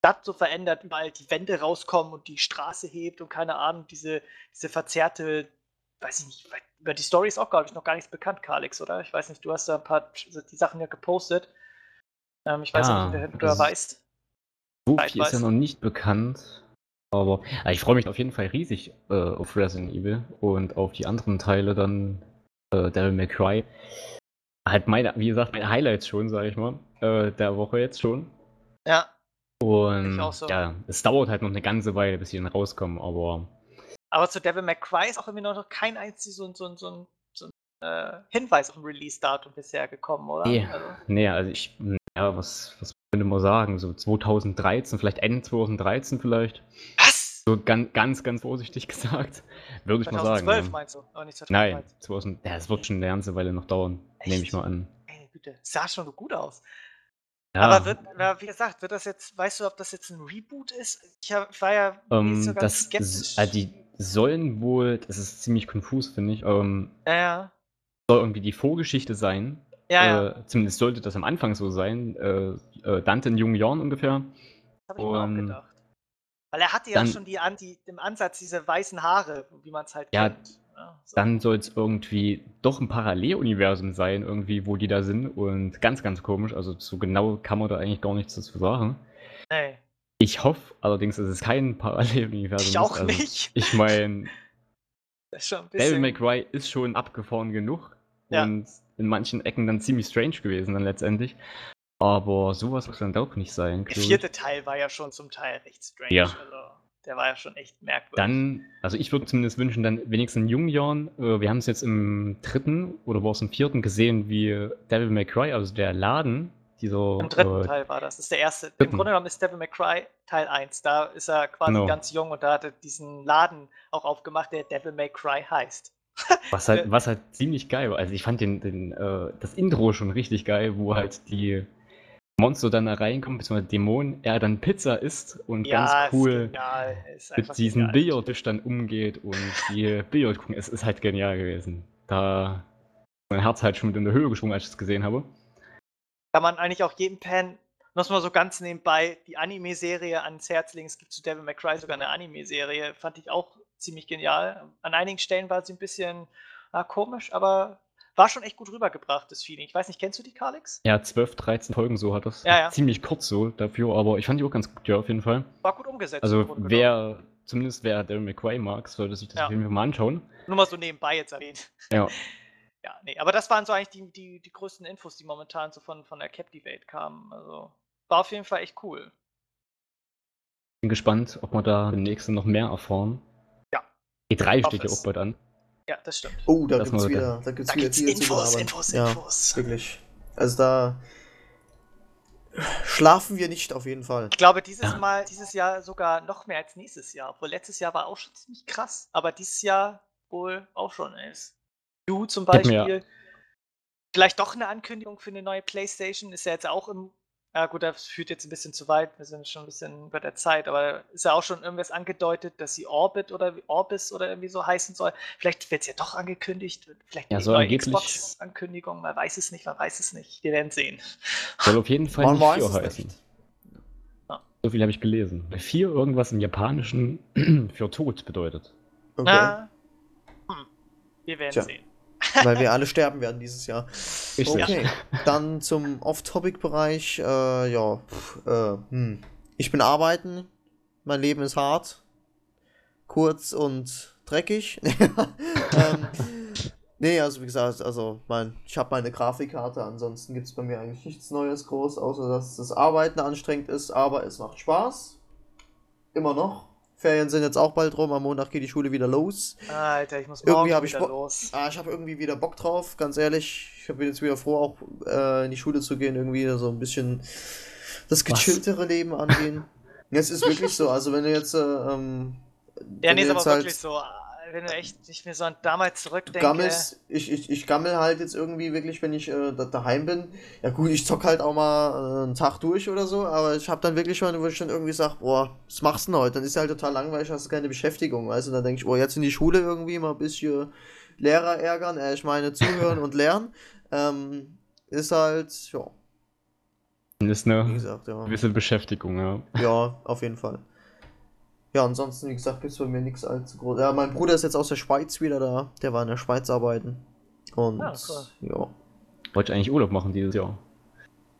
Stadt so verändert, überall die Wände rauskommen und die Straße hebt und keine Ahnung, diese, diese verzerrte, weiß ich nicht, über die Story ist auch, glaube ich, noch gar nichts bekannt, Kalix, oder? Ich weiß nicht, du hast da ein paar die Sachen ja gepostet. Ähm, ich weiß Ja, nicht, ob du da also- weißt. Viel ist ja noch nicht bekannt. Aber ja, ich freue mich auf jeden Fall riesig äh, auf Resident Evil und auf die anderen Teile dann äh, Devil May Cry. Halt meine, wie gesagt, meine Highlights schon, sage ich mal, äh, der Woche jetzt schon. Ja, Und so. ja, es dauert halt noch eine ganze Weile, bis sie dann rauskommen, aber aber zu Devil May Cry ist auch irgendwie noch kein einziges so, ein- so, so, so ein äh, Hinweis auf ein Release-Datum bisher gekommen, oder? Nee. Also, nee, also ich, ja, was, was könnte man sagen? So 2013, vielleicht Ende 2013 vielleicht. was? So ganz, ganz, ganz vorsichtig gesagt, würde ich mal sagen. 2012 ja. meinst du? Aber nicht 2013. Nein, 2000, ja, es wird schon eine ganze Weile noch dauern, nehme ich Echt? mal an. Meine Güte, sah schon so gut aus. Ja, Aber wird, ja, wie gesagt, wird das jetzt, weißt du, ob das jetzt ein Reboot ist? Ich, hab, war ja nicht ähm, so ganz das, skeptisch. äh, die sollen wohl, das ist ziemlich konfus, finde ich, ähm, ja, ja. soll irgendwie die Vorgeschichte sein. Ja, ja. Äh, zumindest sollte das am Anfang so sein. Äh, äh, Dante in jungen Jahren ungefähr. habe ich mir auch gedacht. Weil er hatte ja schon die, die, im Ansatz diese weißen Haare, wie man es halt Ja, kennt. Dann soll es irgendwie doch ein Paralleluniversum sein, irgendwie, wo die da sind. Und ganz, ganz komisch. Also so genau kann man da eigentlich gar nichts dazu sagen. Nee, Ich hoffe allerdings, dass es kein Paralleluniversum ich ist. auch Also, nicht. Ich meine, Devil. May Cry ist schon abgefahren genug Ja. und in manchen Ecken dann ziemlich strange gewesen dann letztendlich. Aber sowas muss dann doch nicht sein. Der ich. vierte Teil war ja schon zum Teil recht strange. Ja. Also, der war ja schon echt merkwürdig. Dann, also ich würde zumindest wünschen, dann wenigstens in jungen Jahren, äh, wir haben es jetzt im dritten oder war es im vierten gesehen, wie Devil May Cry, also der Laden, dieser. Im dritten äh, Teil war das. Das ist der erste. Im dritten. Grunde genommen ist Devil May Cry Teil 1. Da ist er quasi Genau. ganz jung und da hat er diesen Laden auch aufgemacht, der Devil May Cry heißt. Was halt, was halt ziemlich geil war. Also ich fand den, den, äh, das Intro schon richtig geil, wo halt die Monster dann da reinkommen, beziehungsweise Dämonen, er dann Pizza isst und ganz ist cool mit diesem genial. Billardtisch dann umgeht und die Billardkugel, es ist halt genial gewesen. Da ist mein Herz halt schon mit in der Höhe geschwungen, als ich es gesehen habe. Kann man eigentlich auch jedem Fan, noch mal so ganz nebenbei, die Anime-Serie ans Herz legen. Es gibt zu Devil May Cry sogar eine Anime-Serie. Fand ich auch ziemlich genial. An einigen Stellen war sie ein bisschen ah, komisch, aber war schon echt gut rübergebracht, das Feeling. Ich weiß nicht, kennst du die, Kalix? Ja, 12, 13 Folgen so hat das. Ja, ja. Ziemlich kurz so dafür, aber ich fand die auch ganz gut, ja, auf jeden Fall. War gut umgesetzt. Also wer, zumindest wer May Cry mag, sollte sich das Ja. auf jeden Fall mal anschauen. Nur mal so nebenbei jetzt erwähnt. Ja. Ja, nee, aber das waren so eigentlich die, die, die größten Infos, die momentan so von, von der Captivate kamen. Also war auf jeden Fall echt cool. Bin gespannt, ob wir da demnächst noch mehr erfahren. Ja. E3 Hoffe steht ja auch bald an. Ja, das stimmt. Oh, da Das gibt's mal wieder, da gibt's Da wieder gibt's Infos. Infos, ja, Infos. Wirklich. Also da schlafen wir nicht auf jeden Fall. Ich glaube, dieses Ja. Mal, dieses Jahr sogar noch mehr als nächstes Jahr. Obwohl letztes Jahr war auch schon ziemlich krass, aber dieses Jahr wohl auch schon ist. Du zum mir- Beispiel. Vielleicht doch eine Ankündigung für eine neue Playstation. Ist ja jetzt auch im. Ja, gut, das führt jetzt ein bisschen zu weit. Wir sind schon ein bisschen über der Zeit, aber ist ja auch schon irgendwas angedeutet, dass sie Orbit oder wie- Orbis oder irgendwie so heißen soll. Vielleicht wird es ja doch angekündigt. Vielleicht Ja, eine neue angeblich- Xbox-Ankündigung. Man weiß es nicht, man weiß es nicht. Wir werden sehen. Soll auf jeden Fall nicht es heißen. nicht. So viel habe ich gelesen. Bei vier irgendwas im Japanischen für tot bedeutet. Okay. Na, hm, wir werden Tja. sehen. Weil wir alle sterben werden dieses Jahr. Richtig. Okay, dann zum Off-Topic-Bereich. Äh, ja, pff, äh, hm. ich bin arbeiten. Mein Leben ist hart. Kurz und dreckig. ähm, nee, also wie gesagt, also mein, ich habe meine Grafikkarte. Ansonsten gibt es bei mir eigentlich nichts Neues groß, außer dass das Arbeiten anstrengend ist, aber es macht Spaß. Immer noch. Ferien sind jetzt auch bald rum. Am Montag geht die Schule wieder los. Alter, ich muss Irgendwie morgen hab ich wieder los. Ah, ich habe irgendwie wieder Bock drauf, ganz ehrlich. Ich bin jetzt wieder froh, auch äh, in die Schule zu gehen, irgendwie so ein bisschen das gechilltere Leben angehen. Es ist wirklich so, also wenn du jetzt, äh, ähm, Ja, nee, ist aber jetzt halt wirklich so. Wenn du echt nicht mehr so an damals zurückdenkst. gammelst, ich, ich, ich gammel halt jetzt irgendwie wirklich, wenn ich äh, da, daheim bin. Ja gut, ich zock halt auch mal äh, einen Tag durch oder so, aber ich habe dann wirklich schon, wo ich dann irgendwie sage, boah, was machst du denn heute? Dann ist halt total langweilig, hast keine Beschäftigung, weißt du? Dann denke ich, boah, jetzt in die Schule irgendwie mal ein bisschen Lehrer ärgern, äh, ich meine zuhören und lernen. Ähm, ist halt, ja, Ist wie eine gesagt, ja. gewisse Beschäftigung, ja. Ja, auf jeden Fall. Ja, ansonsten, wie gesagt, gibt es bei mir nichts allzu groß. Ja, mein Bruder ist jetzt aus der Schweiz wieder da. Der war in der Schweiz arbeiten. Und Ah, cool. ja, Wollte ich eigentlich Urlaub machen dieses Jahr.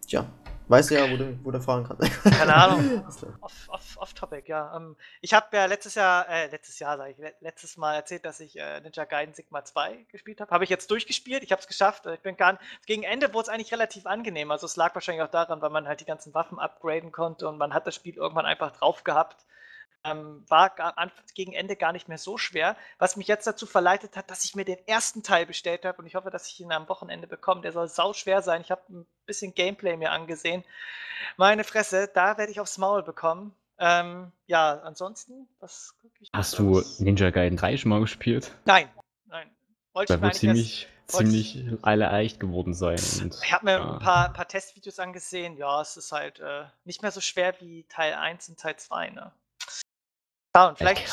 tja. Weißt du ja, wo du, wo du fahren kannst. Keine Ahnung. Off, off, off topic, ja. Ähm, ich habe ja letztes Jahr, äh, letztes Jahr sage ich, le letztes Mal erzählt, dass ich äh, Ninja Gaiden Sigma 2 gespielt habe. Habe ich jetzt durchgespielt, ich habe es geschafft. Äh, Ich bin gar gegen Ende wurde es eigentlich relativ angenehm. Also es lag wahrscheinlich auch daran, weil man halt die ganzen Waffen upgraden konnte und man hat das Spiel irgendwann einfach drauf gehabt. Ähm, war gegen Ende gar nicht mehr so schwer, was mich jetzt dazu verleitet hat, dass ich mir den ersten Teil bestellt habe und ich hoffe, dass ich ihn am Wochenende bekomme. Der soll sau schwer sein. Ich habe ein bisschen Gameplay mir angesehen. Meine Fresse, da werde ich aufs Maul bekommen. Ähm, ja, ansonsten, was ich Hast du? Ninja Gaiden 3 schon mal gespielt? Nein, nein. Wollte ich Da eigentlich ziemlich, ich- ziemlich alle leicht geworden sein. Und, Ich habe mir ja. ein paar, paar Testvideos angesehen. Ja, es ist halt äh, nicht mehr so schwer wie Teil 1 und Teil 2, ne? Ja, und vielleicht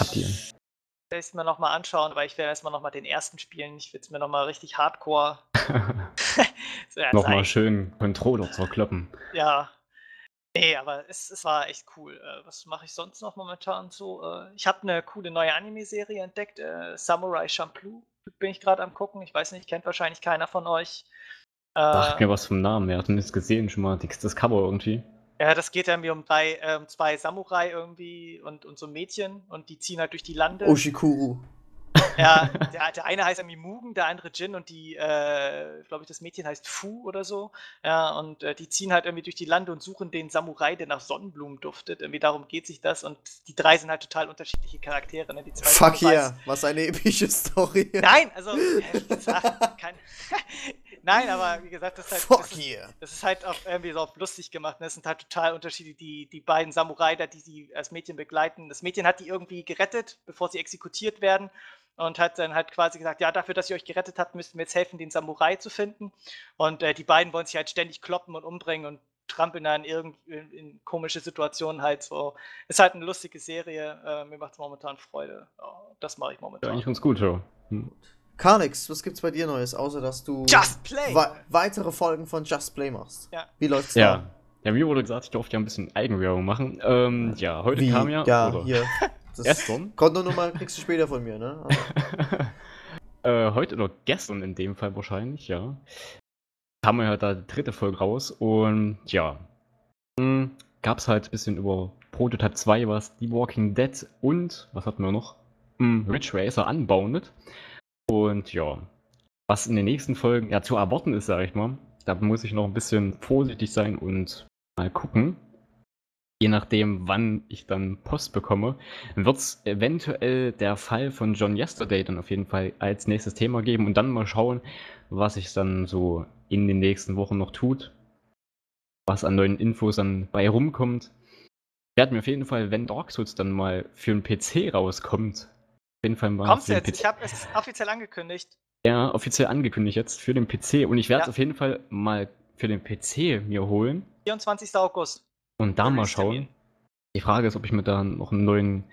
werde ich es mir nochmal anschauen, aber ich werde erstmal nochmal den ersten spielen. Ich will es mir nochmal richtig hardcore. So, ja, Nochmal schön Controller zerkloppen. Ja. Nee, aber es, es war echt cool. Äh, was mache ich sonst noch momentan so? Äh, ich habe eine coole neue Anime-Serie entdeckt, äh, Samurai Champloo. Bin ich gerade am gucken. Ich weiß nicht, kennt wahrscheinlich keiner von euch. Sag mir was vom Namen, er hat zumindest gesehen schon mal das Cover irgendwie. Ja, das geht irgendwie um drei, äh, zwei Samurai irgendwie und, und so ein Mädchen und die ziehen halt durch die Lande. Oshikuru. Ja, der, der eine heißt irgendwie Mugen, der andere Jin und die, äh, glaube ich, das Mädchen heißt Fu oder so. Ja, und äh, die ziehen halt irgendwie durch die Lande und suchen den Samurai, der nach Sonnenblumen duftet. Irgendwie darum geht sich das und die drei sind halt total unterschiedliche Charaktere. Ne? Die zwei Fuck yeah, was eine epische Story. Nein, also, wie gesagt, kein, Nein, aber wie gesagt, das ist halt, Fuck das yeah. ist, das ist halt auch irgendwie so lustig gemacht. Ne? Das sind halt total Unterschiede, die, die beiden Samurai da, die sie als Mädchen begleiten. Das Mädchen hat die irgendwie gerettet, bevor sie exekutiert werden und hat dann halt quasi gesagt, ja, dafür, dass ihr euch gerettet habt, müssten wir jetzt helfen, den Samurai zu finden. Und äh, die beiden wollen sich halt ständig kloppen und umbringen und trampeln dann in, in, in komische Situationen halt so. Ist halt eine lustige Serie. Äh, mir macht es momentan Freude. Oh, das mache ich momentan. Ja, eigentlich ganz gut, ja. Hm. Carnix, was gibt's bei dir Neues, außer dass du Just Play! we weitere Folgen von Just Play machst? Ja. Wie läuft's Ja. da? Ja, mir wurde gesagt, ich durfte ja ein bisschen Eigenwerbung machen. Ähm, ja, heute Wie? kam ja. ja, oder? hier. Das Gestern? Kontonummer kriegst du später von mir, ne? Also, äh, heute oder gestern in dem Fall wahrscheinlich, ja. Kam ja da die dritte Folge raus und ja. Hm, gab's halt ein bisschen über Prototype 2, was The Walking Dead und, was hatten wir noch? Hm, Ridge Racer Unbounded. Und ja, was in den nächsten Folgen ja zu erwarten ist, sage ich mal. Da muss ich noch ein bisschen vorsichtig sein und mal gucken. Je nachdem, wann ich dann Post bekomme, wird es eventuell der Fall von John Yesterday dann auf jeden Fall als nächstes Thema geben und dann mal schauen, was sich dann so in den nächsten Wochen noch tut. Was an neuen Infos dann bei rumkommt. Ich werde mir auf jeden Fall, wenn Dark Souls dann mal für einen PC rauskommt, jeden Fall mal Kommt's jetzt? PC Ich habe es offiziell angekündigt. ja, offiziell angekündigt jetzt für den PC und ich werde es Ja. auf jeden Fall mal für den PC mir holen 24. August. und da mal schauen. Die Frage ist, ob ich mir da noch einen neuen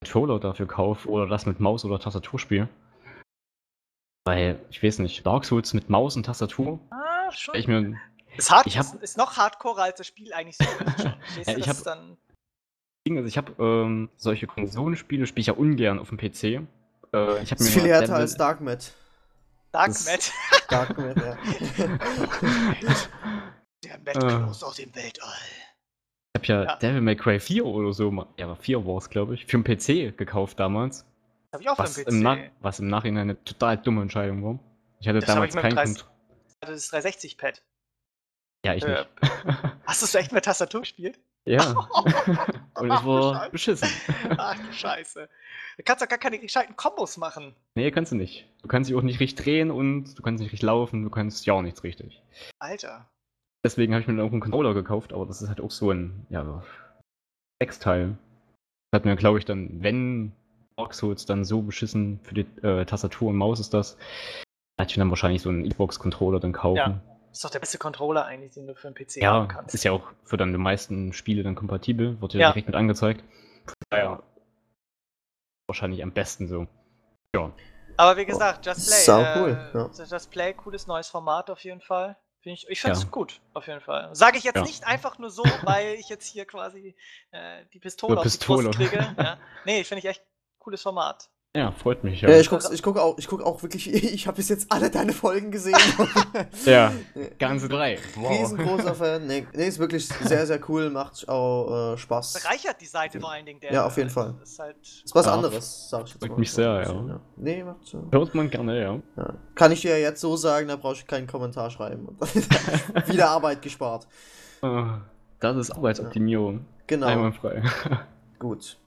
Controller dafür kaufe oder das mit Maus oder Tastatur spiele. Weil, ich weiß nicht, Dark Souls mit Maus und Tastatur, Ah, schon. ich mir, ist, hard, ich hab- ist, noch hardcore als das Spiel eigentlich so. Verstehst Ja, ich das hab- ist dann. also ich habe ähm, solche Konsolenspiele spiele ich ja ungern auf dem PC. Äh, ich habe ist mir viel härter als Darkmat. Dark Matt. Darkmat, ja. Der Ah. Kloß aus dem Weltall. Ich habe ja, Ja. Devil May Cry 4 oder so, ja, aber 4 war es, glaube ich, für den PC gekauft damals. Das habe ich auch Was für den im, Na PC. was im Nachhinein eine total dumme Entscheidung war. Ich hatte Das hab damals ich keinen Preis- Kont Also das 360-Pad. Ja, ich Äh, nicht. Hast du es echt mit Tastatur gespielt? Ja. Und es war Scheiße. beschissen. Ach du Scheiße. Du kannst doch gar keine gescheiten Kombos machen. Nee, kannst du nicht. Du kannst dich auch nicht richtig drehen und du kannst nicht richtig laufen, du kannst ja auch nichts richtig. Alter. Deswegen habe ich mir dann auch einen Controller gekauft, aber das ist halt auch so ein, ja, Sechsteil. Das hat mir, glaube ich, dann, wenn Dark Souls dann so beschissen für die äh, Tastatur und Maus ist das, hätte ich mir dann wahrscheinlich so einen Xbox-Controller dann kaufen. Ist doch der beste Controller eigentlich, den du für einen PC Ja, haben kannst. ist ja auch für dann die meisten Spiele dann kompatibel, wird ja, Ja. direkt mit angezeigt. Daher wahrscheinlich am besten so. Ja. Aber wie gesagt, Just Play. Sau äh, cool, ja. Just Play, cooles neues Format auf jeden Fall. Find ich ich finde es Ja. gut, auf jeden Fall. Sage ich jetzt Ja. nicht einfach nur so, weil ich jetzt hier quasi äh, die Pistole Eine auf Pistole. die Brust kriege. Ja. Nee, finde ich echt cooles Format. Ja, freut mich. Ja, Ja, ich guck, ich guck auch, ich guck auch wirklich, ich habe bis jetzt alle deine Folgen gesehen. ja ganze drei. Riesengroßer Fan. Nee, nee, ist wirklich sehr, sehr cool, macht auch äh, Spaß. Bereichert die Seite vor allen Dingen. Der, Ja, auf jeden Fall. Ist halt, Ist was Ja, anderes, sag ich jetzt freut mal. mich sehr, ja. Nee, macht so. Hört man gerne, ja. Ja. Kann ich dir ja jetzt so sagen, da brauchst du keinen Kommentar schreiben. Wieder Arbeit gespart. Ah, Das ist Arbeitsoptimierung. Genau, Einwandfrei. Gut.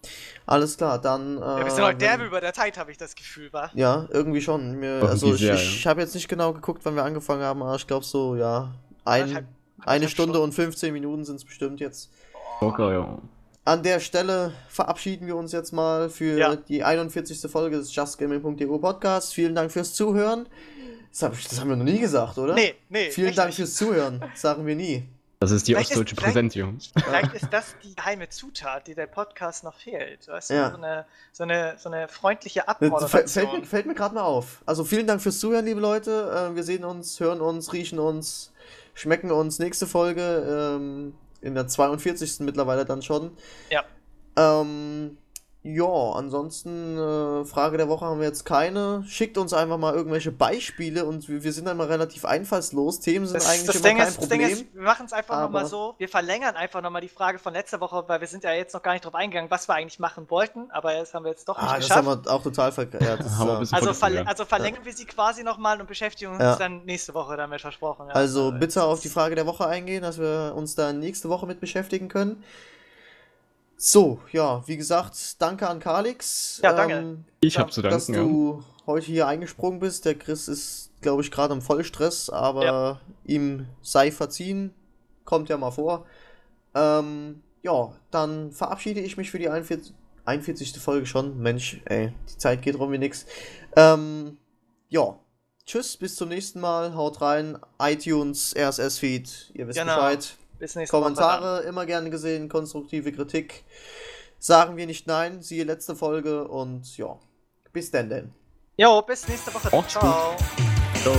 Alles klar, dann. Äh, ja, wir sind heute wenn- derbe über der Zeit, habe ich das Gefühl, war. Ja, irgendwie schon. Mir, also ich, ich habe jetzt nicht genau geguckt, wann wir angefangen haben, aber ich glaube so, ja, ein, eine Stunde und 15 Minuten sind es bestimmt jetzt. Locker, ja. An der Stelle verabschieden wir uns jetzt mal für Ja. die 41. Folge des JustGaming.de Podcast. Vielen Dank fürs Zuhören. Das, hab ich, das haben wir noch nie gesagt, oder? Nee, nee. Vielen Dank nicht. fürs Zuhören. Das sagen wir nie. Das ist die Vielleicht ist- ostdeutsche vielleicht-. Vielleicht ist das die geheime Zutat, die der Podcast noch fehlt. Weißt du, Ja. so, eine, so, eine, so eine freundliche Das fällt, Abmoderation. fällt mir, fällt mir gerade mal auf. Also vielen Dank fürs Zuhören, liebe Leute. Äh, wir sehen uns, hören uns, riechen uns, schmecken uns. Nächste Folge ähm, in der 42. mittlerweile dann schon. Ja. Ähm, ja, ansonsten äh, Frage der Woche haben wir jetzt keine. Schickt uns einfach mal irgendwelche Beispiele und wir, wir sind einmal relativ einfallslos. Themen sind Das, eigentlich das, immer Ding kein ist, das Problem. Ding ist, wir machen es einfach nochmal so. Wir verlängern einfach nochmal die Frage von letzter Woche, weil wir sind ja jetzt noch gar nicht drauf eingegangen, was wir eigentlich machen wollten, aber das haben wir jetzt doch nicht ah, das geschafft. haben wir auch total verkehrt. Ja, das, äh, bisschen Also, vergessen, verl ja. also verlängern wir sie quasi nochmal und beschäftigen uns Ja. dann nächste Woche damit versprochen. Ja. Also Äh, bitte auf die Frage der Woche eingehen, dass wir uns da nächste Woche mit beschäftigen können. So, ja, wie gesagt, danke an Kalix. Ja, danke. Ich habe zu dass danken, ja. du heute hier eingesprungen bist. Der Chris ist, glaube ich, gerade im Vollstress, aber Ja. ihm sei verziehen. Kommt ja mal vor. Ähm, ja, dann verabschiede ich mich für die 41. 41. Folge schon. Mensch, ey, die Zeit geht rum wie nix. Ähm, ja. Tschüss, bis zum nächsten Mal. Haut rein. iTunes, RSS-Feed. Ihr wisst Genau. Bescheid. Bis nächste Woche. dann. Kommentare immer gerne gesehen, konstruktive Kritik. Sagen wir nicht nein, siehe letzte Folge und ja, bis denn denn. Jo, bis nächste Woche. Ciao. Ciao.